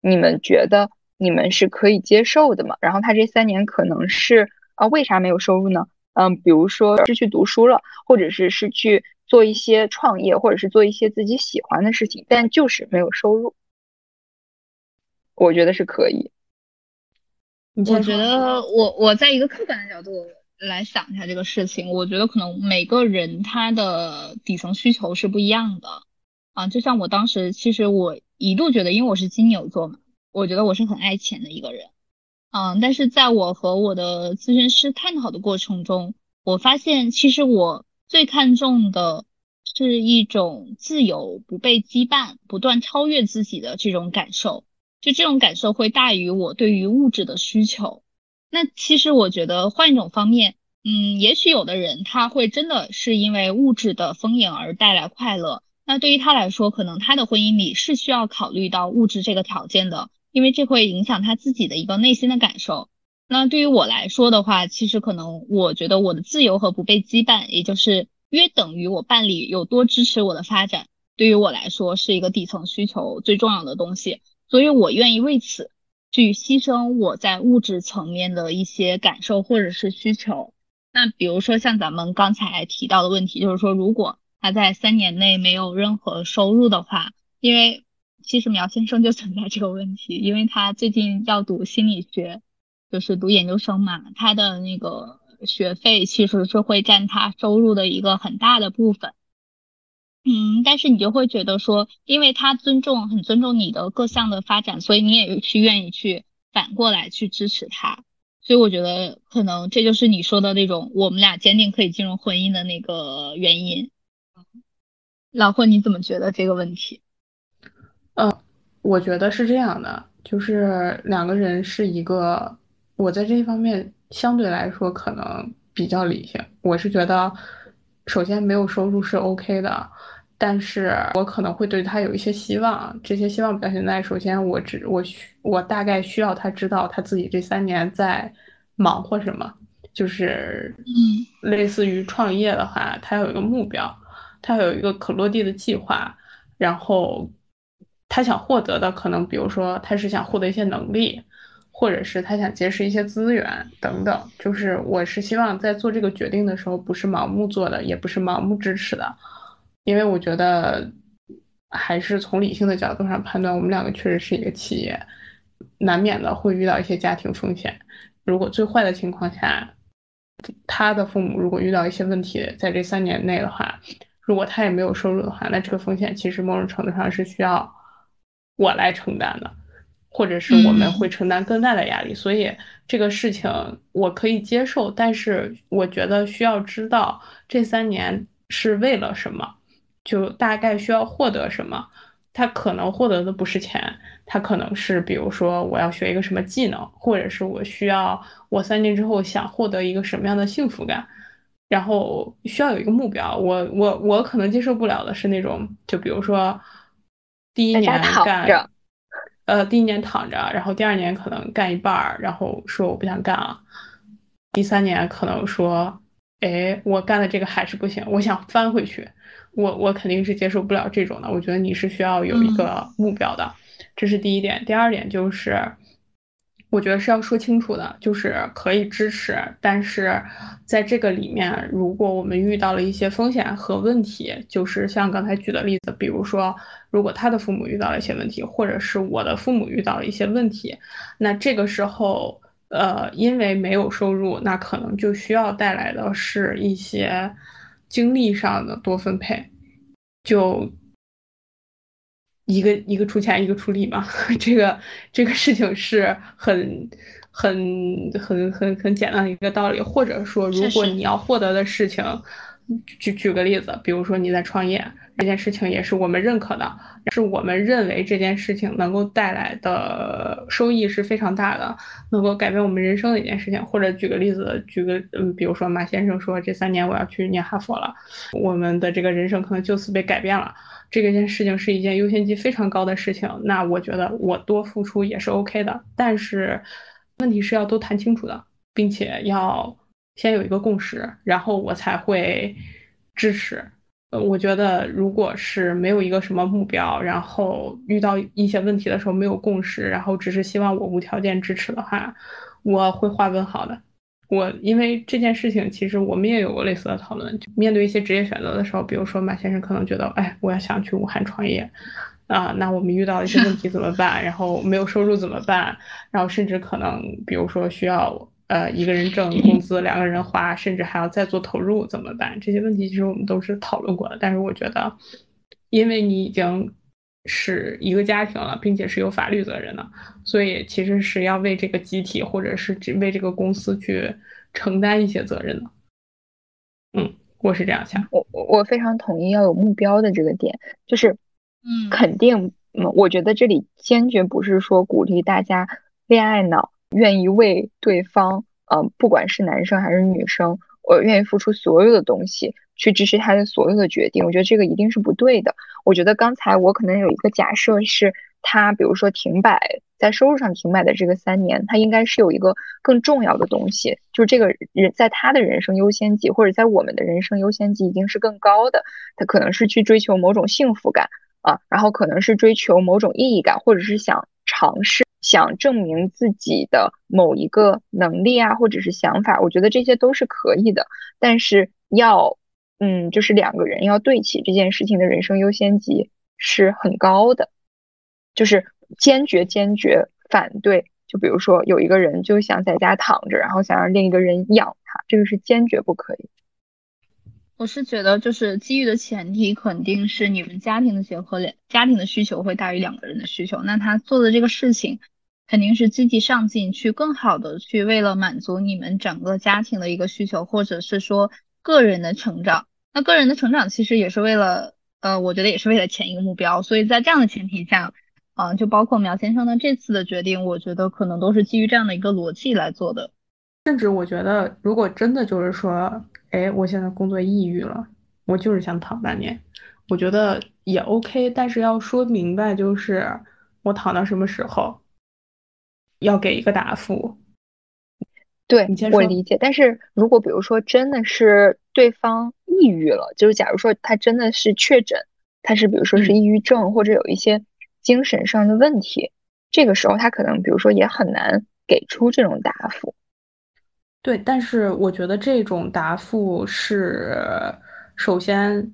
你们觉得你们是可以接受的吗？然后他这三年可能是啊，为啥没有收入呢？嗯，比如说是去读书了，或者是是去做一些创业，或者是做一些自己喜欢的事情，但就是没有收入。我觉得是可以。我觉得我我在一个客观的角度来想一下这个事情，我觉得可能每个人他的底层需求是不一样的。啊，就像我当时，其实我一度觉得，因为我是金牛座嘛，我觉得我是很爱钱的一个人。嗯，但是在我和我的咨询师探讨的过程中，我发现其实我最看重的是一种自由、不被羁绊、不断超越自己的这种感受。就这种感受会大于我对于物质的需求。那其实我觉得换一种方面，嗯，也许有的人他会真的是因为物质的丰盈而带来快乐。那对于他来说，可能他的婚姻里是需要考虑到物质这个条件的，因为这会影响他自己的一个内心的感受。那对于我来说的话，其实可能我觉得我的自由和不被羁绊，也就是约等于我伴侣有多支持我的发展，对于我来说是一个底层需求最重要的东西。所以我愿意为此去牺牲我在物质层面的一些感受或者是需求。那比如说像咱们刚才提到的问题，就是说如果他在三年内没有任何收入的话，因为其实苗先生就存在这个问题，因为他最近要读心理学，就是读研究生嘛，他的那个学费其实是会占他收入的一个很大的部分。嗯，但是你就会觉得说，因为他尊重很尊重你的各项的发展，所以你也去愿意去反过来去支持他。所以我觉得可能这就是你说的那种我们俩坚定可以进入婚姻的那个原因。老霍，你怎么觉得这个问题？呃，我觉得是这样的，就是两个人是一个，我在这一方面相对来说可能比较理性。我是觉得，首先没有收入是 OK 的。但是我可能会对他有一些希望，这些希望表现在首先，我只我需我大概需要他知道他自己这三年在忙活什么，就是嗯，类似于创业的话，他要有一个目标，他有一个可落地的计划，然后他想获得的可能，比如说他是想获得一些能力，或者是他想结识一些资源等等，就是我是希望在做这个决定的时候，不是盲目做的，也不是盲目支持的。因为我觉得，还是从理性的角度上判断，我们两个确实是一个企业，难免的会遇到一些家庭风险。如果最坏的情况下，他的父母如果遇到一些问题，在这三年内的话，如果他也没有收入的话，那这个风险其实某种程度上是需要我来承担的，或者是我们会承担更大的压力。所以这个事情我可以接受，但是我觉得需要知道这三年是为了什么。就大概需要获得什么？他可能获得的不是钱，他可能是比如说我要学一个什么技能，或者是我需要我三年之后想获得一个什么样的幸福感，然后需要有一个目标。我我我可能接受不了的是那种，就比如说第一年干，呃，第一年躺着，然后第二年可能干一半儿，然后说我不想干了，第三年可能说，哎，我干的这个还是不行，我想翻回去。我我肯定是接受不了这种的，我觉得你是需要有一个目标的，这是第一点。第二点就是，我觉得是要说清楚的，就是可以支持，但是在这个里面，如果我们遇到了一些风险和问题，就是像刚才举的例子，比如说，如果他的父母遇到了一些问题，或者是我的父母遇到了一些问题，那这个时候，呃，因为没有收入，那可能就需要带来的是一些。精力上的多分配，就一个一个出钱，一个出力嘛。这个这个事情是很很很很很简单的一个道理。或者说，如果你要获得的事情，举举个例子，比如说你在创业。这件事情也是我们认可的，是我们认为这件事情能够带来的收益是非常大的，能够改变我们人生的一件事情。或者举个例子，举个嗯，比如说马先生说这三年我要去念哈佛了，我们的这个人生可能就此被改变了。这个件事情是一件优先级非常高的事情，那我觉得我多付出也是 OK 的。但是问题是要都谈清楚的，并且要先有一个共识，然后我才会支持。呃，我觉得如果是没有一个什么目标，然后遇到一些问题的时候没有共识，然后只是希望我无条件支持的话，我会划分好的。我因为这件事情，其实我们也有过类似的讨论。面对一些职业选择的时候，比如说马先生可能觉得，哎，我要想去武汉创业，啊，那我们遇到一些问题怎么办？然后没有收入怎么办？然后甚至可能，比如说需要。呃，一个人挣工资，两个人花，甚至还要再做投入，怎么办？这些问题其实我们都是讨论过的。但是我觉得，因为你已经是一个家庭了，并且是有法律责任的，所以其实是要为这个集体或者是为这个公司去承担一些责任的。嗯，我是这样想。我我非常同意要有目标的这个点，就是嗯，肯定，嗯，我觉得这里坚决不是说鼓励大家恋爱脑，愿意为对方，嗯，不管是男生还是女生，我愿意付出所有的东西去支持他的所有的决定。我觉得这个一定是不对的。我觉得刚才我可能有一个假设是，他比如说停摆在收入上停摆的这个三年，他应该是有一个更重要的东西，就是这个人在他的人生优先级或者在我们的人生优先级已经是更高的，他可能是去追求某种幸福感啊，然后可能是追求某种意义感，或者是想尝试。想证明自己的某一个能力啊，或者是想法，我觉得这些都是可以的。但是要，嗯，就是两个人要对齐这件事情的人生优先级是很高的，就是坚决坚决反对。就比如说有一个人就想在家躺着，然后想让另一个人养他，这个是坚决不可以。我是觉得，就是机遇的前提肯定是你们家庭的结合，家庭的需求会大于两个人的需求。那他做的这个事情，肯定是积极上进，去更好的去为了满足你们整个家庭的一个需求，或者是说个人的成长。那个人的成长其实也是为了，呃，我觉得也是为了前一个目标。所以在这样的前提下，嗯，就包括苗先生的这次的决定，我觉得可能都是基于这样的一个逻辑来做的。甚至我觉得，如果真的就是说，哎，我现在工作抑郁了，我就是想躺半年，我觉得也 OK。但是要说明白，就是我躺到什么时候，要给一个答复。对我理解，但是如果比如说真的是对方抑郁了，就是假如说他真的是确诊，他是比如说是嗯抑郁症或者有一些精神上的问题，这个时候他可能比如说也很难给出这种答复。对，但是我觉得这种答复是，首先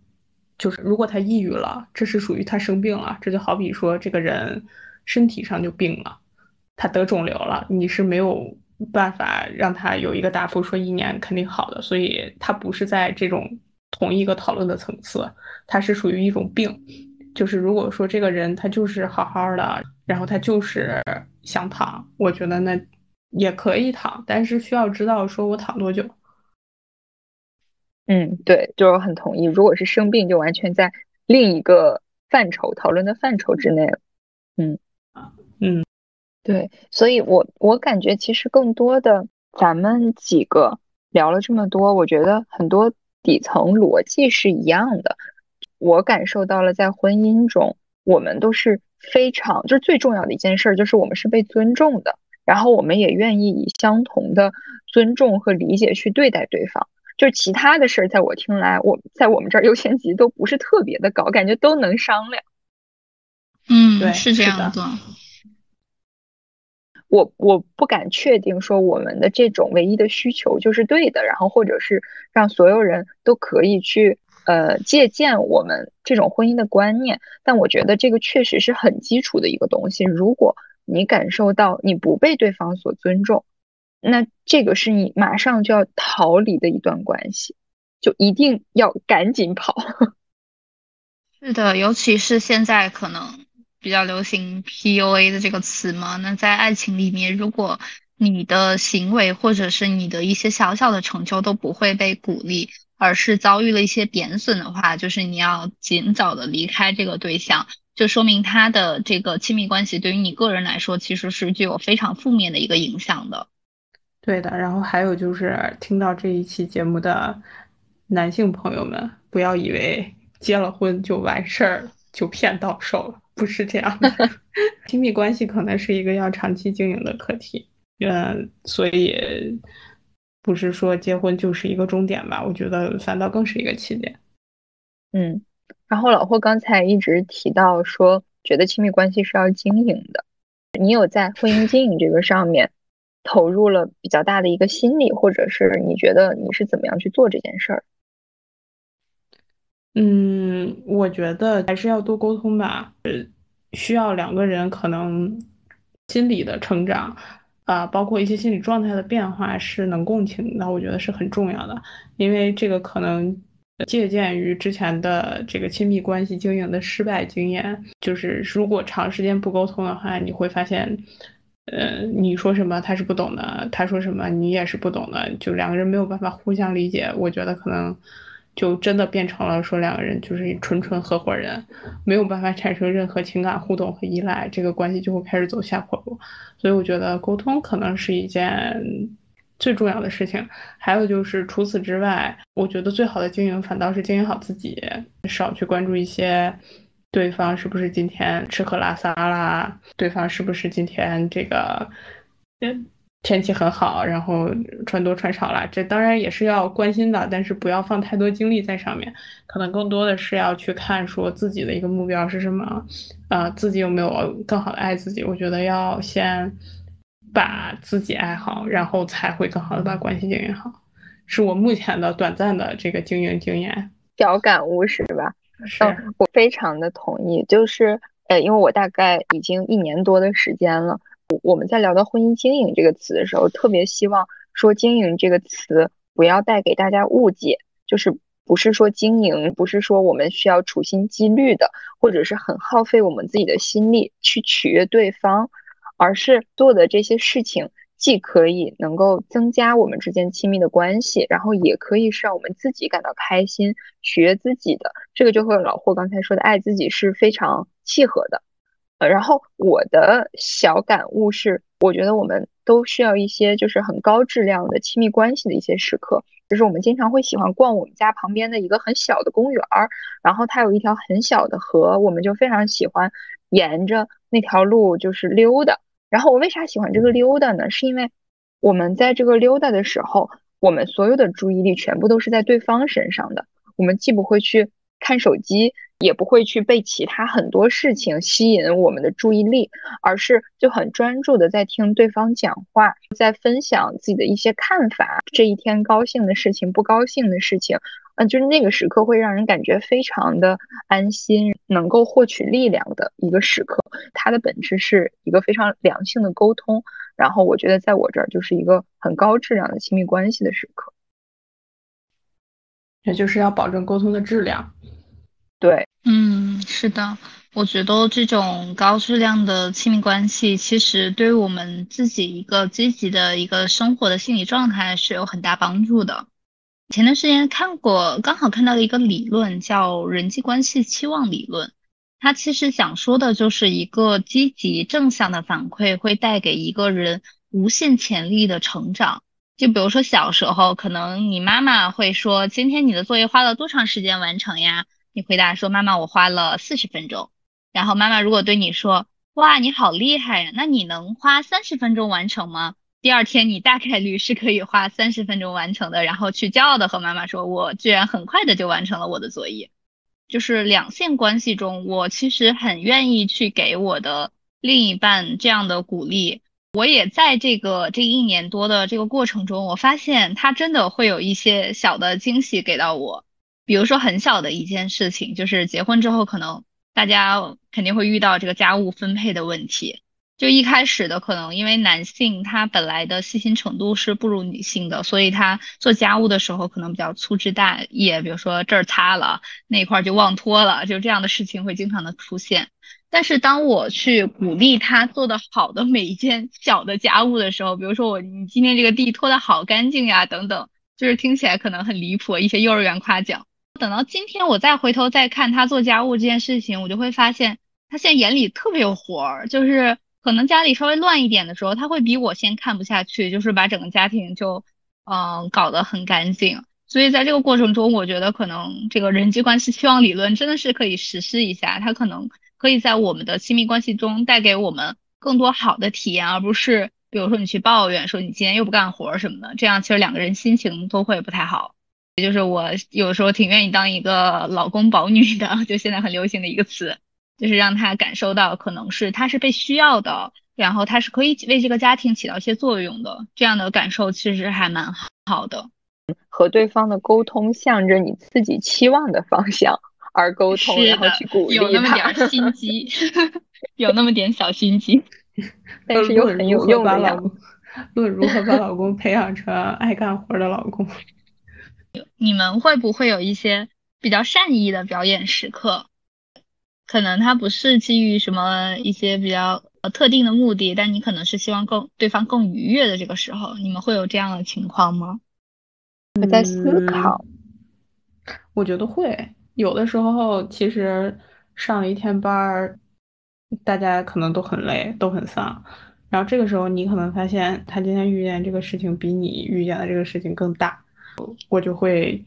就是如果他抑郁了，这是属于他生病了，这就好比说这个人身体上就病了，他得肿瘤了，你是没有办法让他有一个答复说一年肯定好的，所以他不是在这种同一个讨论的层次，他是属于一种病，就是如果说这个人他就是好好的，然后他就是想躺，我觉得那。也可以躺，但是需要知道说我躺多久。嗯，对，就是我很同意。如果是生病，就完全在另一个范畴讨论的范畴之内了。嗯嗯，对，所以我我感觉其实更多的，咱们几个聊了这么多，我觉得很多底层逻辑是一样的。我感受到了，在婚姻中，我们都是非常，就是最重要的一件事，就是我们是被尊重的，然后我们也愿意以相同的尊重和理解去对待对方。就是其他的事儿，在我听来，我在我们这儿优先级都不是特别的高，感觉都能商量。嗯，对是这样的。我我不敢确定说我们的这种唯一的需求就是对的，然后或者是让所有人都可以去呃借鉴我们这种婚姻的观念，但我觉得这个确实是很基础的一个东西。如果你感受到你不被对方所尊重，那这个是你马上就要逃离的一段关系，就一定要赶紧跑。是的，尤其是现在可能比较流行 PUA 的这个词嘛。那在爱情里面，如果你的行为或者是你的一些小小的成就都不会被鼓励，而是遭遇了一些贬损的话，就是你要尽早的离开这个对象，就说明他的这个亲密关系对于你个人来说其实是具有非常负面的一个影响的。对的。然后还有就是听到这一期节目的男性朋友们，不要以为结了婚就完事儿了，就骗到手了，不是这样的。亲密关系可能是一个要长期经营的课题，嗯，所以不是说结婚就是一个终点吧？我觉得反倒更是一个起点。嗯，然后老霍刚才一直提到说，觉得亲密关系是要经营的。你有在婚姻经营这个上面投入了比较大的一个心力，或者是你觉得你是怎么样去做这件事儿？嗯，我觉得还是要多沟通吧，呃，需要两个人可能心理的成长，啊、包括一些心理状态的变化是能共情的，我觉得是很重要的，因为这个可能借鉴于之前的这个亲密关系经营的失败经验，就是如果长时间不沟通的话，你会发现，呃，你说什么他是不懂的，他说什么你也是不懂的，就两个人没有办法互相理解。我觉得可能就真的变成了说两个人就是纯纯合伙人，没有办法产生任何情感互动和依赖，这个关系就会开始走下坡路。所以我觉得沟通可能是一件。最重要的事情，还有就是除此之外，我觉得最好的经营反倒是经营好自己，少去关注一些对方是不是今天吃喝拉撒啦，对方是不是今天这个天气很好，然后穿多穿少啦，这当然也是要关心的，但是不要放太多精力在上面，可能更多的是要去看说自己的一个目标是什么，呃，自己有没有更好的爱自己，我觉得要先。把自己爱好，然后才会更好的把关系经营好，是我目前的短暂的这个经营经验。小感悟是吧？是，我非常的同意。就是呃，因为我大概已经一年多的时间了，我们在聊到婚姻经营这个词的时候，特别希望说经营这个词不要带给大家误解，就是不是说经营，不是说我们需要处心积虑的，或者是很耗费我们自己的心力去取悦对方。而是做的这些事情，既可以能够增加我们之间亲密的关系，然后也可以是让我们自己感到开心、取悦自己的。这个就和老霍刚才说的爱自己是非常契合的。呃，然后我的小感悟是，我觉得我们都需要一些就是很高质量的亲密关系的一些时刻。就是我们经常会喜欢逛我们家旁边的一个很小的公园儿，然后它有一条很小的河，我们就非常喜欢沿着那条路就是溜达。然后我为啥喜欢这个溜达呢？是因为我们在这个溜达的时候，我们所有的注意力全部都是在对方身上的。我们既不会去看手机，也不会去被其他很多事情吸引我们的注意力，而是就很专注的在听对方讲话，在分享自己的一些看法。这一天高兴的事情，不高兴的事情。嗯，就是那个时刻会让人感觉非常的安心，能够获取力量的一个时刻。它的本质是一个非常良性的沟通，然后我觉得在我这儿就是一个很高质量的亲密关系的时刻。也就是要保证沟通的质量。对，嗯，是的，我觉得这种高质量的亲密关系，其实对于我们自己一个积极的一个生活的心理状态是有很大帮助的。前段时间看过，刚好看到了一个理论，叫人际关系期望理论。它其实想说的就是一个积极正向的反馈会带给一个人无限潜力的成长。就比如说小时候，可能你妈妈会说：“今天你的作业花了多长时间完成呀？”你回答说：“妈妈，我花了四十分钟。”然后妈妈如果对你说：“哇，你好厉害呀！那你能花三十分钟完成吗？”第二天你大概率是可以花三十分钟完成的，然后去骄傲的和妈妈说：“我居然很快的就完成了我的作业。”就是两性关系中，我其实很愿意去给我的另一半这样的鼓励。我也在这个这一年多的这个过程中，我发现他真的会有一些小的惊喜给到我，比如说很小的一件事情，就是结婚之后可能大家肯定会遇到这个家务分配的问题。就一开始的可能，因为男性他本来的细心程度是不如女性的，所以他做家务的时候可能比较粗枝大叶，比如说这儿擦了，那块就忘拖了，就这样的事情会经常的出现。但是当我去鼓励他做的好的每一件小的家务的时候，比如说我你今天这个地拖的好干净呀，等等，就是听起来可能很离谱，一些幼儿园夸奖。等到今天我再回头再看他做家务这件事情，我就会发现他现在眼里特别有活儿，就是。可能家里稍微乱一点的时候，他会比我先看不下去，就是把整个家庭就嗯搞得很干净。所以在这个过程中，我觉得可能这个人际关系期望理论真的是可以实施一下，它可能可以在我们的亲密关系中带给我们更多好的体验，而不是比如说你去抱怨说你今天又不干活什么的，这样其实两个人心情都会不太好。也就是我有时候挺愿意当一个老公保女的，就现在很流行的一个词。就是让他感受到，可能是他是被需要的，然后他是可以为这个家庭起到一些作用的，这样的感受其实还蛮好的。和对方的沟通向着你自己期望的方向而沟通，然后去鼓励他，有那么点心机，有那么点小心机，但是又很有用的。论如何把老公培养成爱干活的老公。你们会不会有一些比较善意的表演时刻？可能他不是基于什么一些比较呃特定的目的，但你可能是希望更对方更愉悦的这个时候，你们会有这样的情况吗？我在思考，我觉得会有的时候，其实上了一天班儿，大家可能都很累，都很丧，然后这个时候你可能发现他今天遇见这个事情比你遇见的这个事情更大，我就会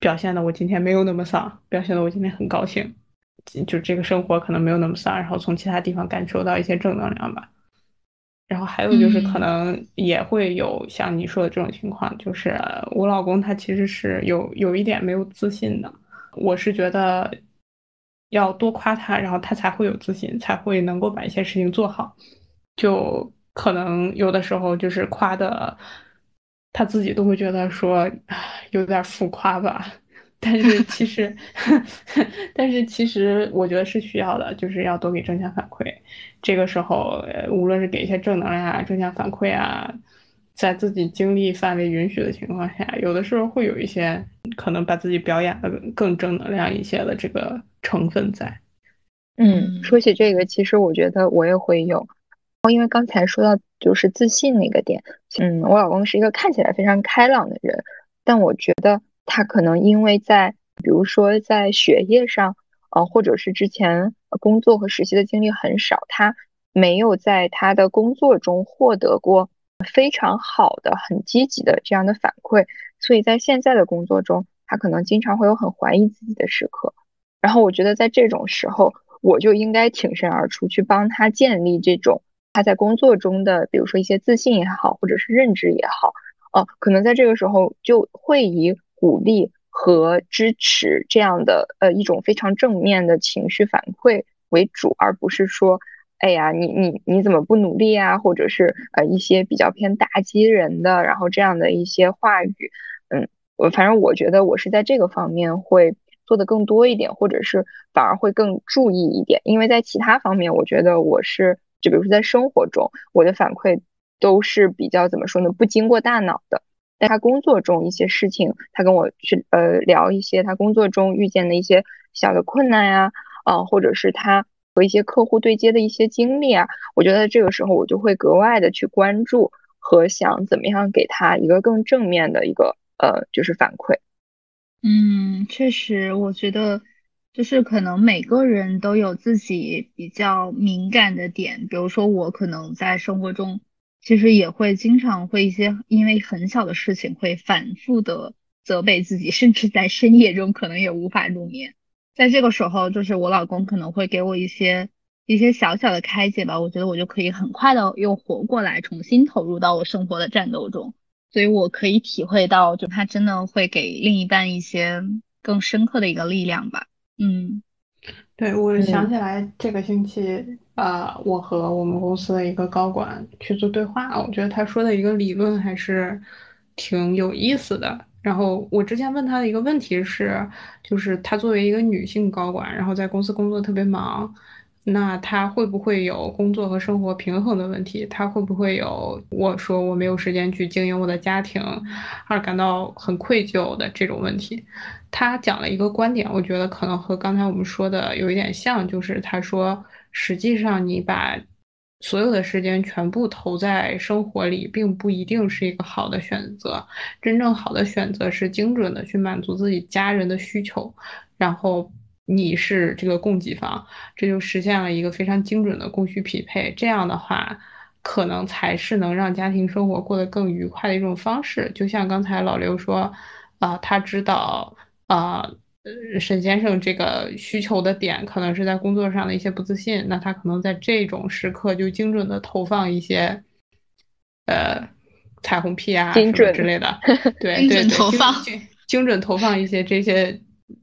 表现的我今天没有那么丧，表现的我今天很高兴。就这个生活可能没有那么丧，然后从其他地方感受到一些正能量吧。然后还有就是可能也会有像你说的这种情况，就是我老公他其实是有有一点没有自信的。我是觉得要多夸他，然后他才会有自信，才会能够把一些事情做好。就可能有的时候就是夸的，他自己都会觉得说有点浮夸吧。但是其实，但是其实，我觉得是需要的，就是要多给正向反馈。这个时候，呃无论是给一些正能量啊、正向反馈啊，在自己精力范围允许的情况下，有的时候会有一些可能把自己表演的更正能量一些的这个成分在。嗯，说起这个，其实我觉得我也会有，哦因为刚才说到就是自信那个点，嗯，我老公是一个看起来非常开朗的人，但我觉得。他可能因为在，比如说在学业上，呃，或者是之前工作和实习的经历很少，他没有在他的工作中获得过非常好的、很积极的这样的反馈，所以在现在的工作中，他可能经常会有很怀疑自己的时刻。然后我觉得在这种时候，我就应该挺身而出，去帮他建立这种他在工作中的，比如说一些自信也好，或者是认知也好，哦，可能在这个时候就会以。鼓励和支持这样的呃一种非常正面的情绪反馈为主，而不是说，哎呀，你你你怎么不努力啊？或者是呃一些比较偏打击人的，然后这样的一些话语，嗯，我反正我觉得我是在这个方面会做的更多一点，或者是反而会更注意一点，因为在其他方面，我觉得我是就比如说在生活中，我的反馈都是比较怎么说呢？不经过大脑的。在他工作中一些事情，他跟我去呃聊一些他工作中遇见的一些小的困难呀，啊，或者是他和一些客户对接的一些经历啊，我觉得这个时候我就会格外的去关注和想怎么样给他一个更正面的一个呃就是反馈。嗯，确实，我觉得就是可能每个人都有自己比较敏感的点，比如说我可能在生活中。其实也会经常会一些因为很小的事情会反复的责备自己，甚至在深夜中可能也无法入眠。在这个时候，就是我老公可能会给我一些一些小小的开解吧，我觉得我就可以很快的又活过来，重新投入到我生活的战斗中。所以我可以体会到，就他真的会给另一半一些更深刻的一个力量吧。嗯。对，我想起来这个星期，呃，我和我们公司的一个高管去做对话，我觉得他说的一个理论还是挺有意思的。然后我之前问他的一个问题是，就是他作为一个女性高管，然后在公司工作特别忙。那他会不会有工作和生活平衡的问题？他会不会有我说我没有时间去经营我的家庭，而感到很愧疚的这种问题？他讲了一个观点，我觉得可能和刚才我们说的有一点像，就是他说，实际上你把所有的时间全部投在生活里，并不一定是一个好的选择。真正好的选择是精准的去满足自己家人的需求，然后。你是这个供给方，这就实现了一个非常精准的供需匹配。这样的话，可能才是能让家庭生活过得更愉快的一种方式。就像刚才老刘说，啊，他知道，啊，沈先生这个需求的点可能是在工作上的一些不自信，那他可能在这种时刻就精准的投放一些，呃，彩虹屁啊什么之类的，对 对对，精精准投放一些这些。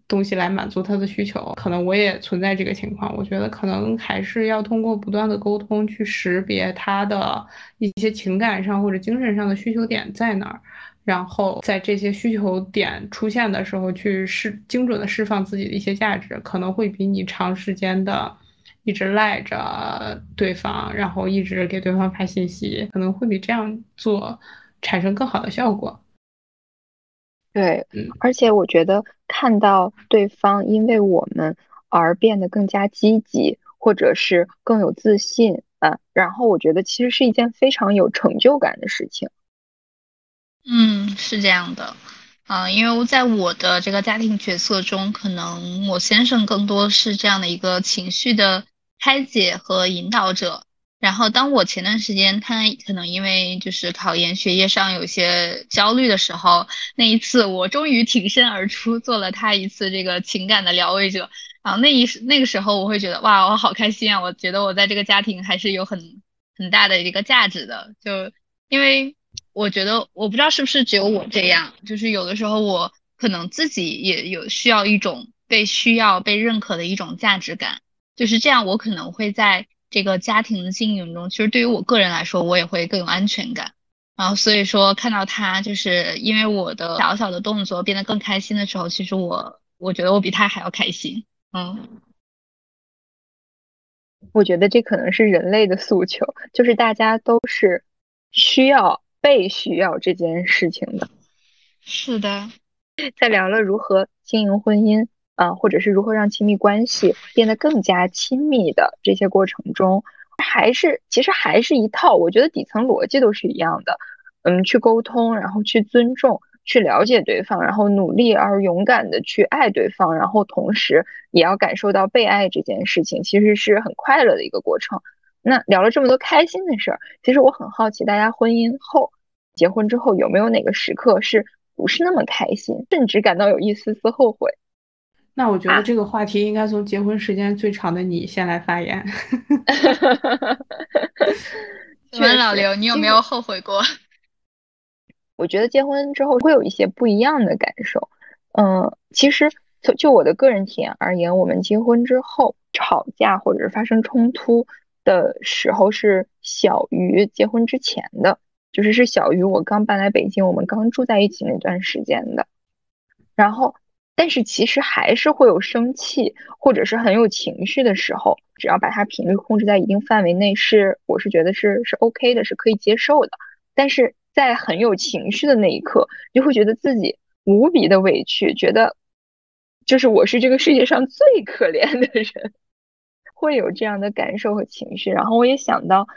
东西来满足他的需求，可能我也存在这个情况。我觉得可能还是要通过不断的沟通去识别他的一些情感上或者精神上的需求点在哪儿，然后在这些需求点出现的时候去释精准的释放自己的一些价值，可能会比你长时间的一直赖着对方，然后一直给对方发信息，可能会比这样做产生更好的效果。对，而且我觉得看到对方因为我们而变得更加积极，或者是更有自信，啊，然后我觉得其实是一件非常有成就感的事情。嗯，是这样的，啊，因为在我的这个家庭角色中，可能我先生更多是这样的一个情绪的开解和引导者。然后，当我前段时间他可能因为就是考研学业上有些焦虑的时候，那一次我终于挺身而出，做了他一次这个情感的疗慰者。然后那一那个时候，我会觉得哇，我好开心啊！我觉得我在这个家庭还是有很很大的一个价值的。就因为我觉得，我不知道是不是只有我这样，就是有的时候我可能自己也有需要一种被需要、被认可的一种价值感。就是这样，我可能会在。这个家庭的经营中，其实对于我个人来说，我也会更有安全感。然后，所以说看到他就是因为我的小小的动作变得更开心的时候，其实我我觉得我比他还要开心。嗯，我觉得这可能是人类的诉求，就是大家都是需要被需要这件事情的。是的，在聊了如何经营婚姻。啊，或者是如何让亲密关系变得更加亲密的这些过程中，还是其实还是一套，我觉得底层逻辑都是一样的。嗯，去沟通，然后去尊重，去了解对方，然后努力而勇敢的去爱对方，然后同时也要感受到被爱这件事情，其实是很快乐的一个过程。那聊了这么多开心的事儿，其实我很好奇，大家婚姻后、结婚之后有没有哪个时刻是不是那么开心，甚至感到有一丝丝后悔？那我觉得这个话题应该从结婚时间最长的你先来发言。请问老刘，你有没有后悔过？我觉得结婚之后会有一些不一样的感受。嗯，其实就就我的个人体验而言，我们结婚之后吵架或者是发生冲突的时候是小于结婚之前的，就是是小于我刚搬来北京，我们刚住在一起那段时间的。然后。但是其实还是会有生气或者是很有情绪的时候，只要把它频率控制在一定范围内，是我是觉得是是 OK 的，是可以接受的。但是在很有情绪的那一刻，就会觉得自己无比的委屈，觉得就是我是这个世界上最可怜的人，会有这样的感受和情绪。然后我也想到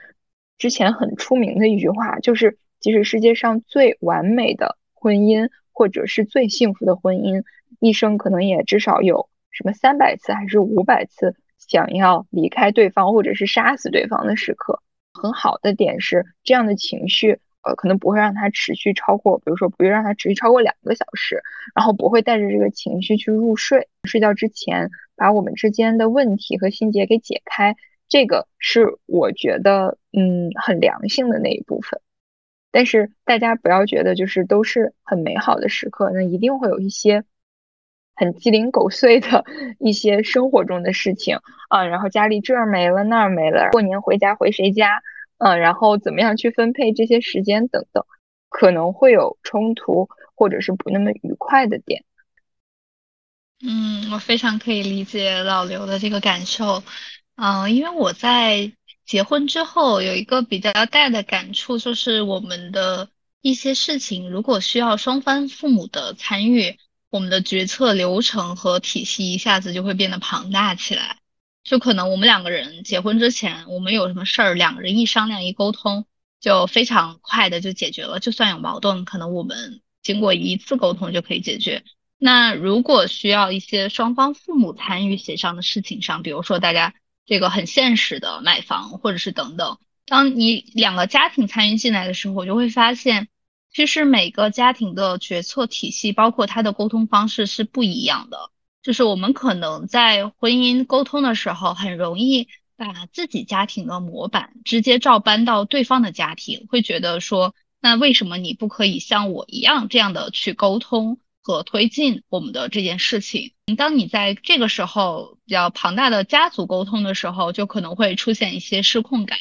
之前很出名的一句话，就是即使世界上最完美的婚姻，或者是最幸福的婚姻。一生可能也至少有什么三百次还是五百次想要离开对方或者是杀死对方的时刻。很好的点是，这样的情绪，呃，可能不会让他持续超过，比如说不会让他持续超过两个小时，然后不会带着这个情绪去入睡。睡觉之前把我们之间的问题和心结给解开，这个是我觉得嗯很良性的那一部分。但是大家不要觉得就是都是很美好的时刻，那一定会有一些。很鸡零狗碎的一些生活中的事情啊，然后家里这儿没了那儿没了，过年回家回谁家？嗯，然后怎么样去分配这些时间等等，可能会有冲突或者是不那么愉快的点。嗯，我非常可以理解老刘的这个感受。嗯，因为我在结婚之后有一个比较大的感触，就是我们的一些事情如果需要双方父母的参与。我们的决策流程和体系一下子就会变得庞大起来，就可能我们两个人结婚之前，我们有什么事儿，两个人一商量一沟通，就非常快的就解决了。就算有矛盾，可能我们经过一次沟通就可以解决。那如果需要一些双方父母参与协商的事情上，比如说大家这个很现实的买房，或者是等等，当你两个家庭参与进来的时候，我就会发现。其实每个家庭的决策体系，包括他的沟通方式是不一样的。就是我们可能在婚姻沟通的时候，很容易把自己家庭的模板直接照搬到对方的家庭，会觉得说，那为什么你不可以像我一样这样的去沟通和推进我们的这件事情？当你在这个时候比较庞大的家族沟通的时候，就可能会出现一些失控感。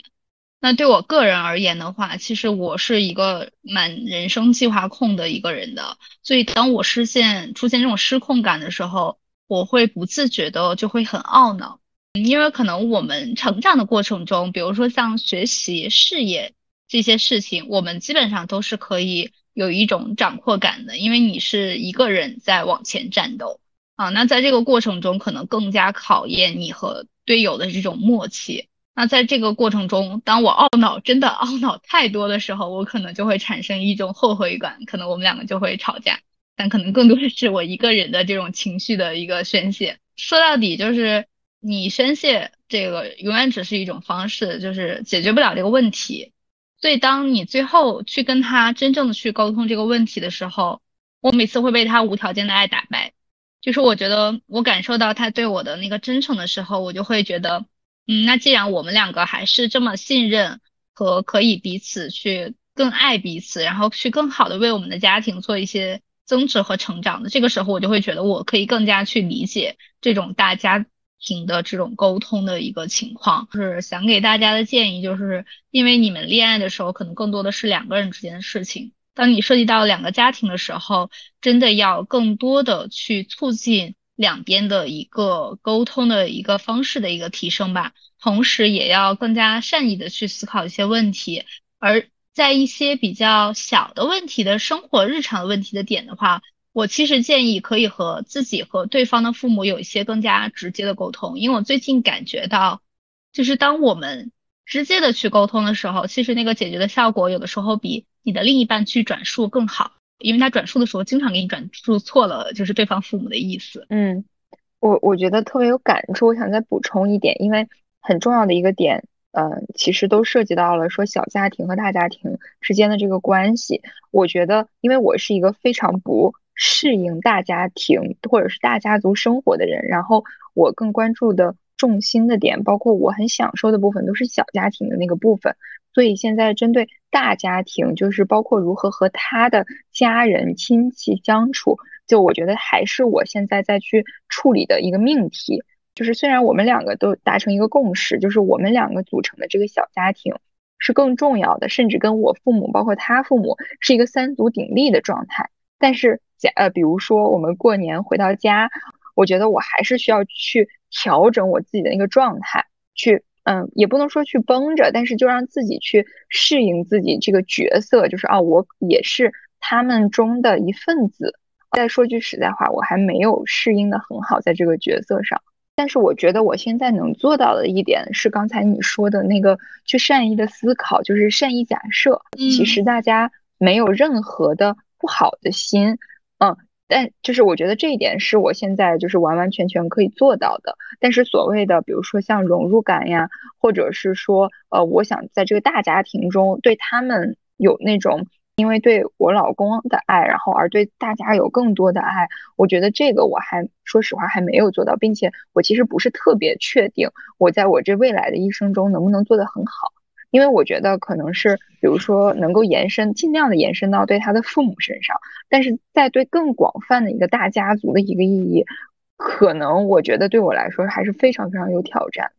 那对我个人而言的话，其实我是一个蛮人生计划控的一个人的，所以当我实现出现这种失控感的时候，我会不自觉的就会很懊恼，因为可能我们成长的过程中，比如说像学习、事业这些事情，我们基本上都是可以有一种掌控感的，因为你是一个人在往前战斗啊。那在这个过程中，可能更加考验你和队友的这种默契。那在这个过程中，当我懊恼真的懊恼太多的时候，我可能就会产生一种后悔感，可能我们两个就会吵架。但可能更多的是我一个人的这种情绪的一个宣泄。说到底，就是你宣泄这个永远只是一种方式，就是解决不了这个问题。所以，当你最后去跟他真正的去沟通这个问题的时候，我每次会被他无条件的爱打败。就是我觉得我感受到他对我的那个真诚的时候，我就会觉得，嗯，那既然我们两个还是这么信任和可以彼此去更爱彼此，然后去更好的为我们的家庭做一些增值和成长的，这个时候我就会觉得我可以更加去理解这种大家。庭的这种沟通的一个情况，就是想给大家的建议，就是因为你们恋爱的时候，可能更多的是两个人之间的事情。当你涉及到两个家庭的时候，真的要更多的去促进两边的一个沟通的一个方式的一个提升吧。同时，也要更加善意的去思考一些问题。而在一些比较小的问题的生活日常问题的点的话。我其实建议可以和自己和对方的父母有一些更加直接的沟通，因为我最近感觉到，就是当我们直接的去沟通的时候，其实那个解决的效果有的时候比你的另一半去转述更好，因为他转述的时候经常给你转述错了，就是对方父母的意思。嗯，我我觉得特别有感触，我想再补充一点，因为很重要的一个点，嗯，其实都涉及到了说小家庭和大家庭之间的这个关系。我觉得，因为我是一个非常不。适应大家庭或者是大家族生活的人，然后我更关注的重心的点，包括我很享受的部分，都是小家庭的那个部分。所以现在针对大家庭，就是包括如何和他的家人亲戚相处，就我觉得还是我现在在去处理的一个命题。就是虽然我们两个都达成一个共识，就是我们两个组成的这个小家庭是更重要的，甚至跟我父母包括他父母是一个三足鼎立的状态，但是。假呃，比如说我们过年回到家，我觉得我还是需要去调整我自己的那个状态，去，嗯，也不能说去绷着，但是就让自己去适应自己这个角色，就是啊，我也是他们中的一份子。再说句实在话，我还没有适应的很好在这个角色上，但是我觉得我现在能做到的一点是刚才你说的那个去善意的思考，就是善意假设，其实大家没有任何的不好的心。嗯，但就是我觉得这一点是我现在就是完完全全可以做到的。但是所谓的，比如说像融入感呀，或者是说，呃，我想在这个大家庭中对他们有那种，因为对我老公的爱，然后而对大家有更多的爱，我觉得这个我还说实话还没有做到，并且我其实不是特别确定我在我这未来的一生中能不能做得很好。因为我觉得可能是，比如说能够延伸，尽量的延伸到对他的父母身上，但是在对更广泛的一个大家族的一个意义，可能我觉得对我来说还是非常非常有挑战。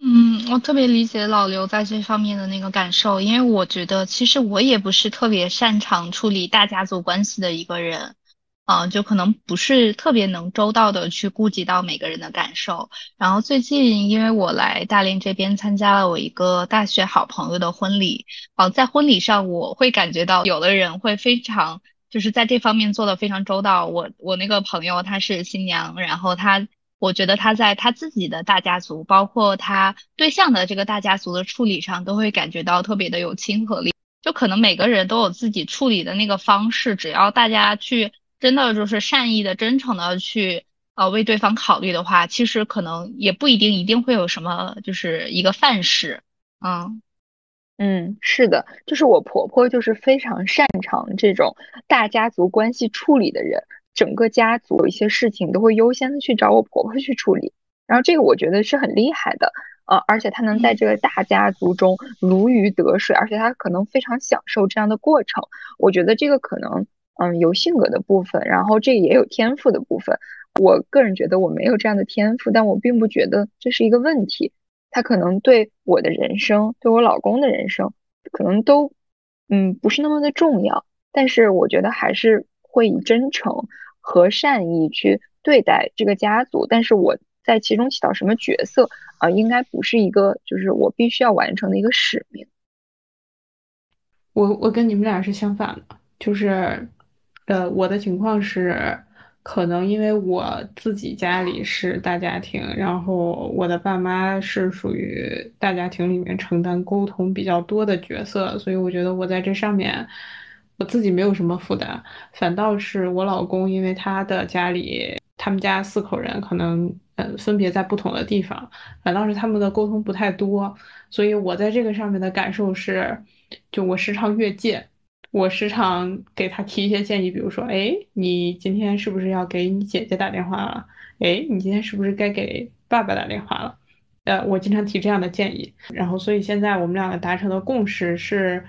嗯，我特别理解老刘在这方面的那个感受，因为我觉得其实我也不是特别擅长处理大家族关系的一个人。嗯，就可能不是特别能周到的去顾及到每个人的感受。然后最近，因为我来大连这边参加了我一个大学好朋友的婚礼，哦，在婚礼上我会感觉到有的人会非常就是在这方面做的非常周到。我我那个朋友她是新娘，然后她我觉得她在她自己的大家族，包括她对象的这个大家族的处理上，都会感觉到特别的有亲和力。就可能每个人都有自己处理的那个方式，只要大家去。真的就是善意的、真诚的去呃为对方考虑的话，其实可能也不一定一定会有什么就是一个范式，嗯嗯，是的，就是我婆婆就是非常擅长这种大家族关系处理的人，整个家族有一些事情都会优先的去找我婆婆去处理，然后这个我觉得是很厉害的，呃，而且她能在这个大家族中如鱼得水，而且她可能非常享受这样的过程，我觉得这个可能。嗯，有性格的部分，然后这也有天赋的部分。我个人觉得我没有这样的天赋，但我并不觉得这是一个问题。他可能对我的人生，对我老公的人生，可能都嗯不是那么的重要。但是我觉得还是会以真诚和善意去对待这个家族。但是我在其中起到什么角色啊？应该不是一个就是我必须要完成的一个使命。我我跟你们俩是相反的。就是，呃，我的情况是，可能因为我自己家里是大家庭，然后我的爸妈是属于大家庭里面承担沟通比较多的角色，所以我觉得我在这上面我自己没有什么负担，反倒是我老公，因为他的家里，他们家四口人可能呃分别在不同的地方，反倒是他们的沟通不太多，所以我在这个上面的感受是，就我时常越界。我时常给他提一些建议，比如说，哎，你今天是不是要给你姐姐打电话了？哎，你今天是不是该给爸爸打电话了？呃，我经常提这样的建议，然后，所以现在我们两个达成的共识是，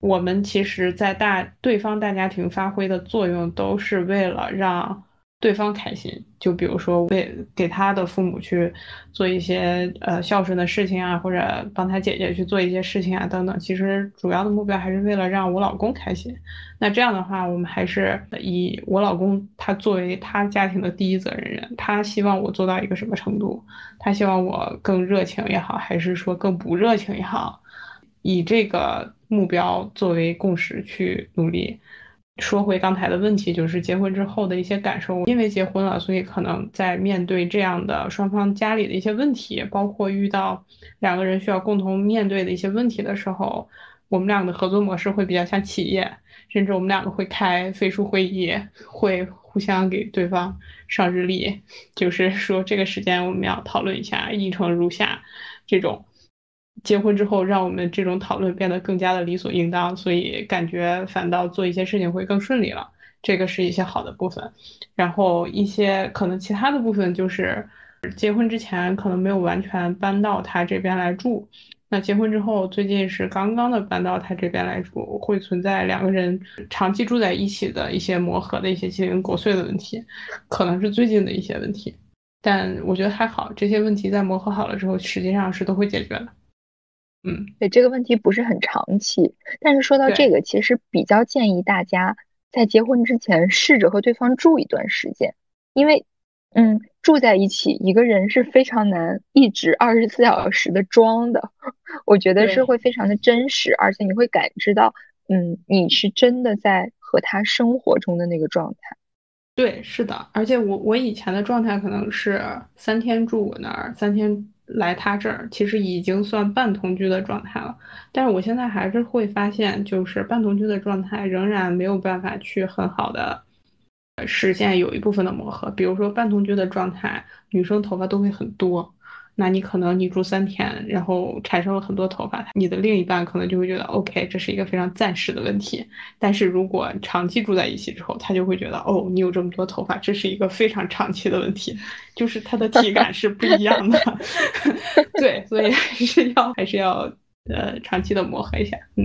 我们其实，在大对方大家庭发挥的作用，都是为了让。对方开心，就比如说为给他的父母去做一些呃孝顺的事情啊，或者帮他姐姐去做一些事情啊，等等。其实主要的目标还是为了让我老公开心。那这样的话，我们还是以我老公他作为他家庭的第一责任人，他希望我做到一个什么程度？他希望我更热情也好，还是说更不热情也好，以这个目标作为共识去努力。说回刚才的问题，就是结婚之后的一些感受。因为结婚了，所以可能在面对这样的双方家里的一些问题，包括遇到两个人需要共同面对的一些问题的时候，我们两个的合作模式会比较像企业，甚至我们两个会开飞书会议，会互相给对方上日历，就是说这个时间我们要讨论一下，议程如下，这种。结婚之后，让我们这种讨论变得更加的理所应当，所以感觉反倒做一些事情会更顺利了。这个是一些好的部分，然后一些可能其他的部分就是结婚之前可能没有完全搬到他这边来住，那结婚之后最近是刚刚的搬到他这边来住，会存在两个人长期住在一起的一些磨合的一些鸡零狗碎的问题，可能是最近的一些问题，但我觉得还好，这些问题在磨合好了之后，实际上是都会解决的。嗯，对这个问题不是很长期，但是说到这个，其实比较建议大家在结婚之前试着和对方住一段时间，因为，嗯，住在一起一个人是非常难一直二十四小时的装的，我觉得是会非常的真实，而且你会感知到，嗯，你是真的在和他生活中的那个状态。对，是的，而且我我以前的状态可能是三天住我那儿，三天。来他这儿其实已经算半同居的状态了，但是我现在还是会发现，就是半同居的状态仍然没有办法去很好的实现有一部分的磨合。比如说半同居的状态，女生头发都会很多。那你可能你住三天，然后产生了很多头发，你的另一半可能就会觉得 OK，这是一个非常暂时的问题。但是如果长期住在一起之后，他就会觉得哦，你有这么多头发，这是一个非常长期的问题，就是他的体感是不一样的。对，所以还是要还是要呃长期的磨合一下。嗯，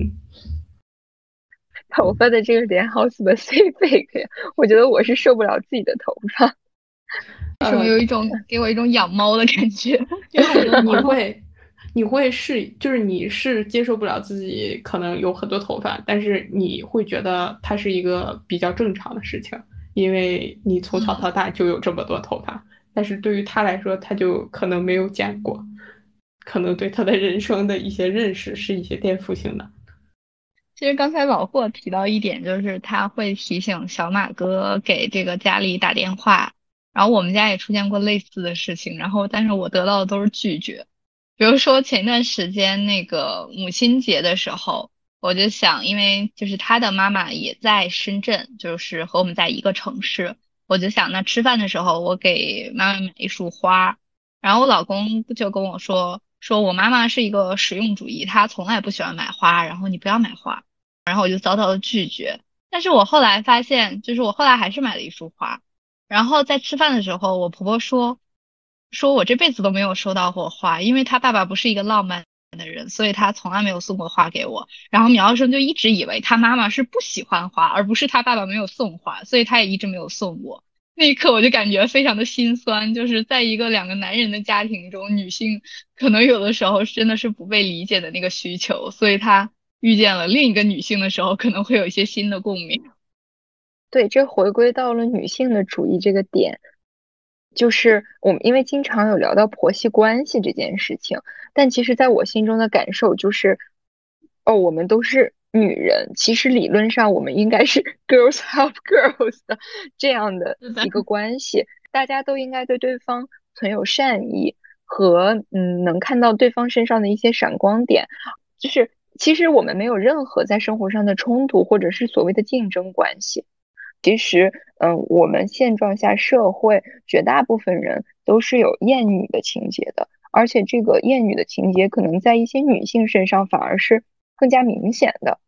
头发的这个点好 specific，呀我觉得我是受不了自己的头发。什么有一种给我一种养猫的感觉？你会，你会是，就是你是接受不了自己可能有很多头发，但是你会觉得它是一个比较正常的事情，因为你从小到大就有这么多头发。但是对于他来说，他就可能没有剪过，可能对他的人生的一些认识是一些颠覆性的。其实刚才老霍提到一点，就是他会提醒小马哥给这个家里打电话。然后我们家也出现过类似的事情，然后但是我得到的都是拒绝。比如说前段时间那个母亲节的时候，我就想，因为就是他的妈妈也在深圳，就是和我们在一个城市，我就想那吃饭的时候我给妈妈买一束花。然后我老公就跟我说，说我妈妈是一个实用主义，她从来不喜欢买花，然后你不要买花。然后我就遭到了拒绝。但是我后来发现，就是我后来还是买了一束花。然后在吃饭的时候，我婆婆说，说我这辈子都没有收到过花，因为她爸爸不是一个浪漫的人，所以他从来没有送过花给我。然后苗生就一直以为他妈妈是不喜欢花，而不是他爸爸没有送花，所以他也一直没有送过。那一刻我就感觉非常的心酸，就是在一个两个男人的家庭中，女性可能有的时候真的是不被理解的那个需求，所以她遇见了另一个女性的时候，可能会有一些新的共鸣。对，这回归到了女性的主义这个点，就是我们因为经常有聊到婆媳关系这件事情，但其实在我心中的感受就是，哦，我们都是女人，其实理论上我们应该是 girls help girls 的这样的一个。关系，大家都应该对对方存有善意和嗯，能看到对方身上的一些闪光点，就是其实我们没有任何在生活上的冲突或者是所谓的竞争关系。其实，嗯，我们现状下社会绝大部分人都是有厌女的情节的，而且这个厌女的情节可能在一些女性身上反而是更加明显的。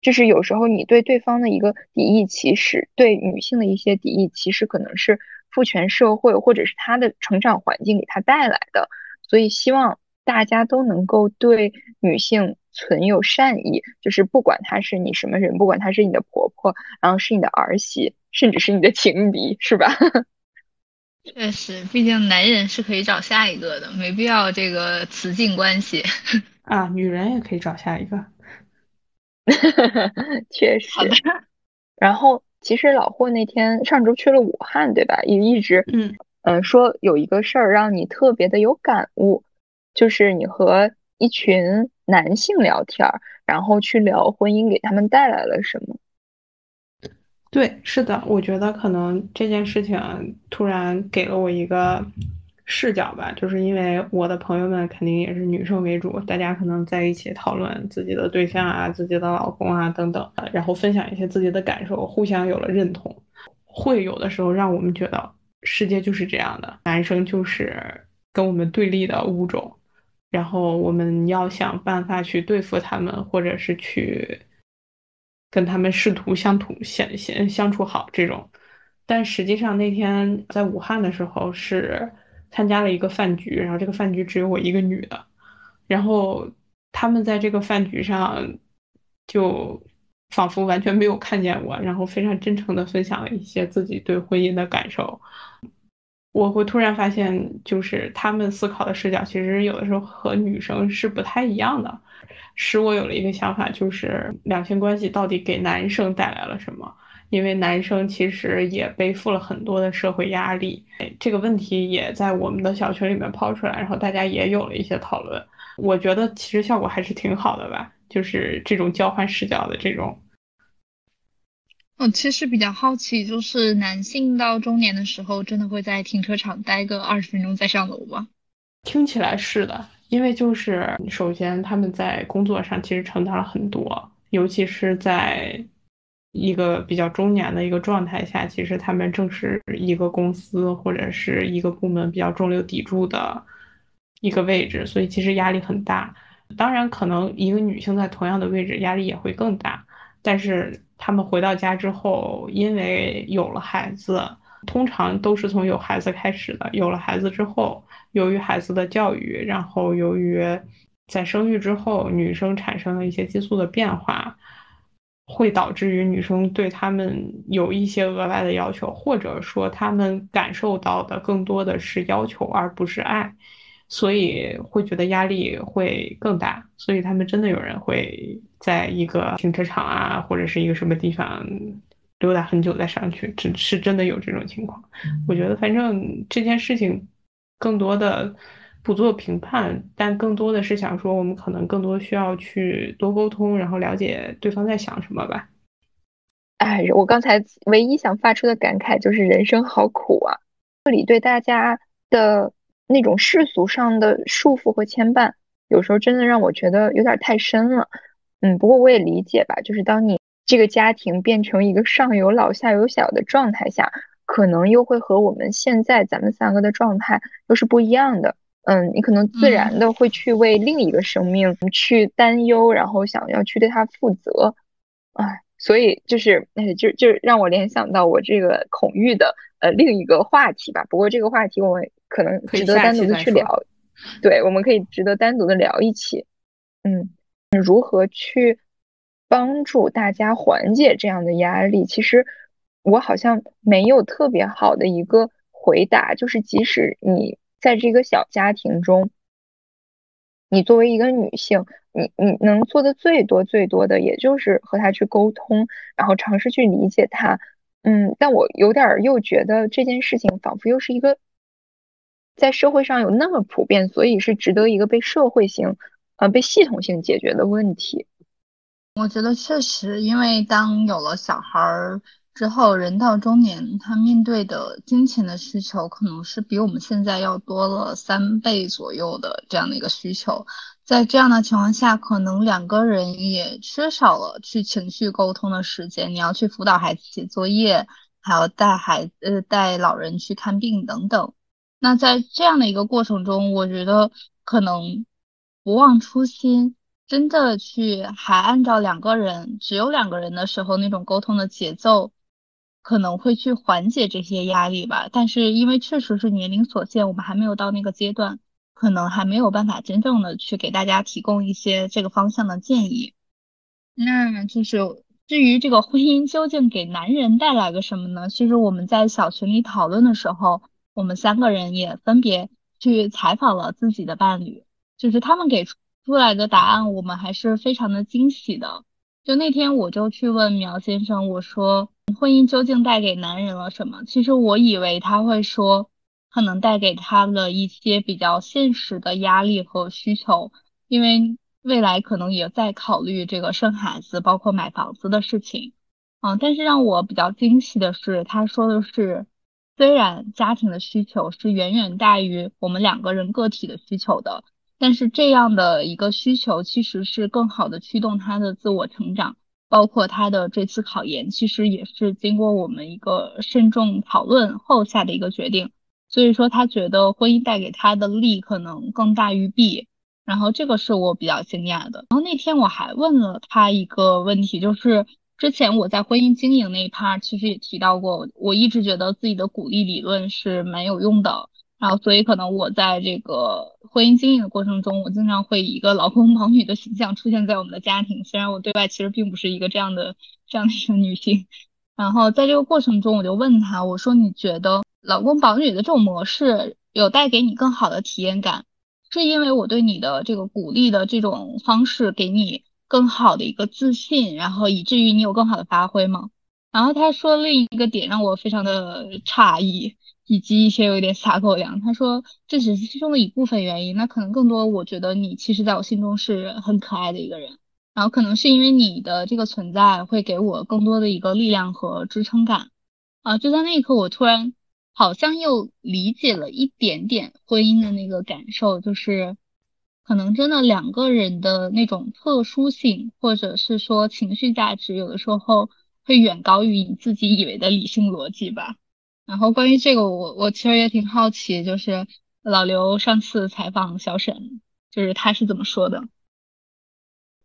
就是有时候你对对方的一个敌意，其实对女性的一些敌意，其实可能是父权社会或者是他的成长环境给他带来的。所以希望大家都能够对女性。存有善意，就是不管她是你什么人，不管她是你的婆婆，然后是你的儿媳，甚至是你的情敌，是吧？确实，毕竟男人是可以找下一个的，没必要这个雌竞关系 啊。女人也可以找下一个，确实。然后，其实老霍那天上周去了武汉，对吧？也一直嗯嗯说有一个事儿让你特别的有感悟，就是你和一群。男性聊天，然后去聊婚姻给他们带来了什么？对，是的，我觉得可能这件事情突然给了我一个视角吧，就是因为我的朋友们肯定也是女生为主，大家可能在一起讨论自己的对象啊、自己的老公啊等等，然后分享一些自己的感受，互相有了认同，会有的时候让我们觉得世界就是这样的，男生就是跟我们对立的物种。然后我们要想办法去对付他们，或者是去跟他们试图相处、相相相处好这种。但实际上那天在武汉的时候是参加了一个饭局，然后这个饭局只有我一个女的，然后他们在这个饭局上就仿佛完全没有看见我，然后非常真诚的分享了一些自己对婚姻的感受。我会突然发现，就是他们思考的视角，其实有的时候和女生是不太一样的，使我有了一个想法，就是两性关系到底给男生带来了什么？因为男生其实也背负了很多的社会压力，这个问题也在我们的小群里面抛出来，然后大家也有了一些讨论。我觉得其实效果还是挺好的吧，就是这种交换视角的这种。我其实比较好奇，就是男性到中年的时候，真的会在停车场待个二十分钟再上楼吗？听起来是的，因为就是首先他们在工作上其实承担了很多，尤其是在一个比较中年的一个状态下，其实他们正是一个公司或者是一个部门比较中流砥柱的一个位置，所以其实压力很大。当然，可能一个女性在同样的位置，压力也会更大，但是。他们回到家之后，因为有了孩子，通常都是从有孩子开始的。有了孩子之后，由于孩子的教育，然后由于在生育之后，女生产生了一些激素的变化，会导致于女生对他们有一些额外的要求，或者说他们感受到的更多的是要求而不是爱。所以会觉得压力会更大，所以他们真的有人会在一个停车场啊，或者是一个什么地方溜达很久再上去，只是真的有这种情况。我觉得反正这件事情更多的不做评判，但更多的是想说，我们可能更多需要去多沟通，然后了解对方在想什么吧。哎，我刚才唯一想发出的感慨就是人生好苦啊！这里对大家的。那种世俗上的束缚和牵绊，有时候真的让我觉得有点太深了。嗯，不过我也理解吧，就是当你这个家庭变成一个上有老下有小的状态下，可能又会和我们现在咱们三个的状态又是不一样的。嗯，你可能自然的会去为另一个生命去担忧，然后想要去对他负责。哎。所以就是，哎，就就让我联想到我这个恐育的呃另一个话题吧。不过这个话题我们可能值得单独的去聊，对，我们可以值得单独的聊一期。嗯，如何去帮助大家缓解这样的压力？其实我好像没有特别好的一个回答，就是即使你在这个小家庭中。你作为一个女性，你你能做的最多最多的，也就是和他去沟通，然后尝试去理解他。嗯，但我有点又觉得这件事情仿佛又是一个在社会上有那么普遍，所以是值得一个被社会性呃被系统性解决的问题。我觉得确实，因为当有了小孩儿之后，人到中年，他面对的金钱的需求可能是比我们现在要多了三倍左右的这样的一个需求。在这样的情况下，可能两个人也缺少了去情绪沟通的时间。你要去辅导孩子写作业，还要带孩呃带老人去看病等等。那在这样的一个过程中，我觉得可能不忘初心。真的去还按照两个人只有两个人的时候那种沟通的节奏，可能会去缓解这些压力吧。但是因为确实是年龄所限，我们还没有到那个阶段，可能还没有办法真正的去给大家提供一些这个方向的建议。那就是至于这个婚姻究竟给男人带来个什么呢？其实我们在小群里讨论的时候，我们三个人也分别去采访了自己的伴侣，就是他们给出。出来的答案，我们还是非常的惊喜的。就那天，我就去问苗先生，我说婚姻究竟带给男人了什么？其实我以为他会说，可能带给他了一些比较现实的压力和需求，因为未来可能也在考虑这个生孩子，包括买房子的事情。嗯，但是让我比较惊喜的是，他说的是，虽然家庭的需求是远远大于我们两个人个体的需求的。但是这样的一个需求，其实是更好的驱动他的自我成长，包括他的这次考研，其实也是经过我们一个慎重讨论后下的一个决定。所以说，他觉得婚姻带给他的利可能更大于弊，然后这个是我比较惊讶的。然后那天我还问了他一个问题，就是之前我在婚姻经营那一趴，其实也提到过，我一直觉得自己的鼓励理论是蛮有用的。然后，所以可能我在这个婚姻经营的过程中，我经常会以一个老公保女的形象出现在我们的家庭。虽然我对外其实并不是一个这样的这样的一个女性。然后在这个过程中，我就问他，我说：“你觉得老公保女的这种模式有带给你更好的体验感，是因为我对你的这个鼓励的这种方式给你更好的一个自信，然后以至于你有更好的发挥吗？”然后他说另一个点让我非常的诧异。以及一些有点撒狗粮，他说这只是其中的一部分原因，那可能更多，我觉得你其实在我心中是很可爱的一个人，然后可能是因为你的这个存在会给我更多的一个力量和支撑感，啊，就在那一刻，我突然好像又理解了一点点婚姻的那个感受，就是可能真的两个人的那种特殊性，或者是说情绪价值，有的时候会远高于你自己以为的理性逻辑吧。然后关于这个，我我其实也挺好奇，就是老刘上次采访小沈，就是他是怎么说的？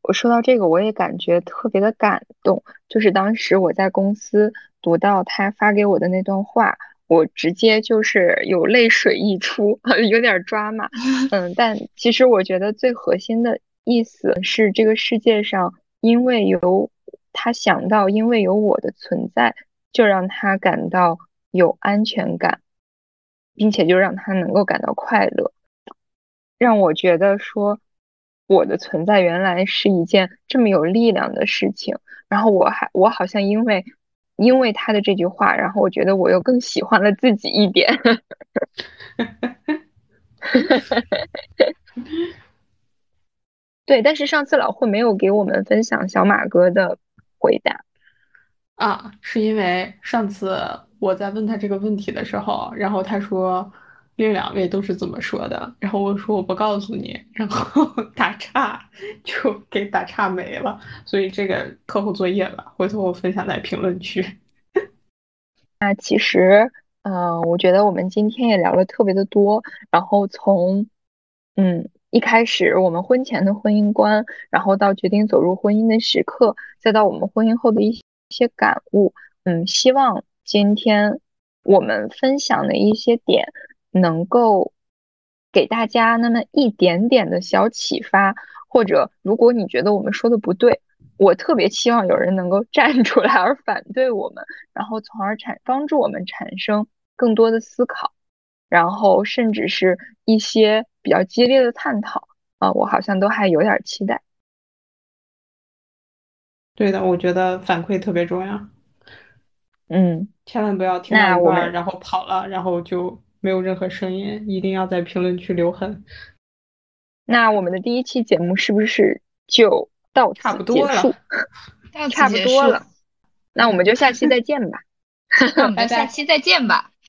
我说到这个，我也感觉特别的感动。就是当时我在公司读到他发给我的那段话，我直接就是有泪水溢出，有点抓马。嗯，但其实我觉得最核心的意思是，这个世界上因为有他想到，因为有我的存在，就让他感到。有安全感，并且就让他能够感到快乐，让我觉得说我的存在原来是一件这么有力量的事情。然后我还我好像因为因为他的这句话，然后我觉得我又更喜欢了自己一点。对，但是上次老霍没有给我们分享小马哥的回答啊，是因为上次。我在问他这个问题的时候，然后他说另两位都是怎么说的，然后我说我不告诉你，然后 打岔就给打岔没了，所以这个课后作业了，回头我分享在评论区。那其实，嗯，我觉得我们今天也聊了特别的多，然后从嗯一开始我们婚前的婚姻观，然后到决定走入婚姻的时刻，再到我们婚姻后的一些感悟，嗯，希望。今天我们分享的一些点，能够给大家那么一点点的小启发，或者如果你觉得我们说的不对，我特别希望有人能够 站出来而反对我们，然后从而产帮助我们产生更多的思考，然后甚至是一些比较激烈的探讨啊，我好像都还有点期待。对的，我觉得反馈特别重要。嗯。千万不要听到一半然后跑了，然后就没有任何声音。一定要在评论区留痕。那我们的第一期节目是不是就到差此不多了结束，到差不多了。那我们就下期再见吧。那我们拜拜下期再见吧。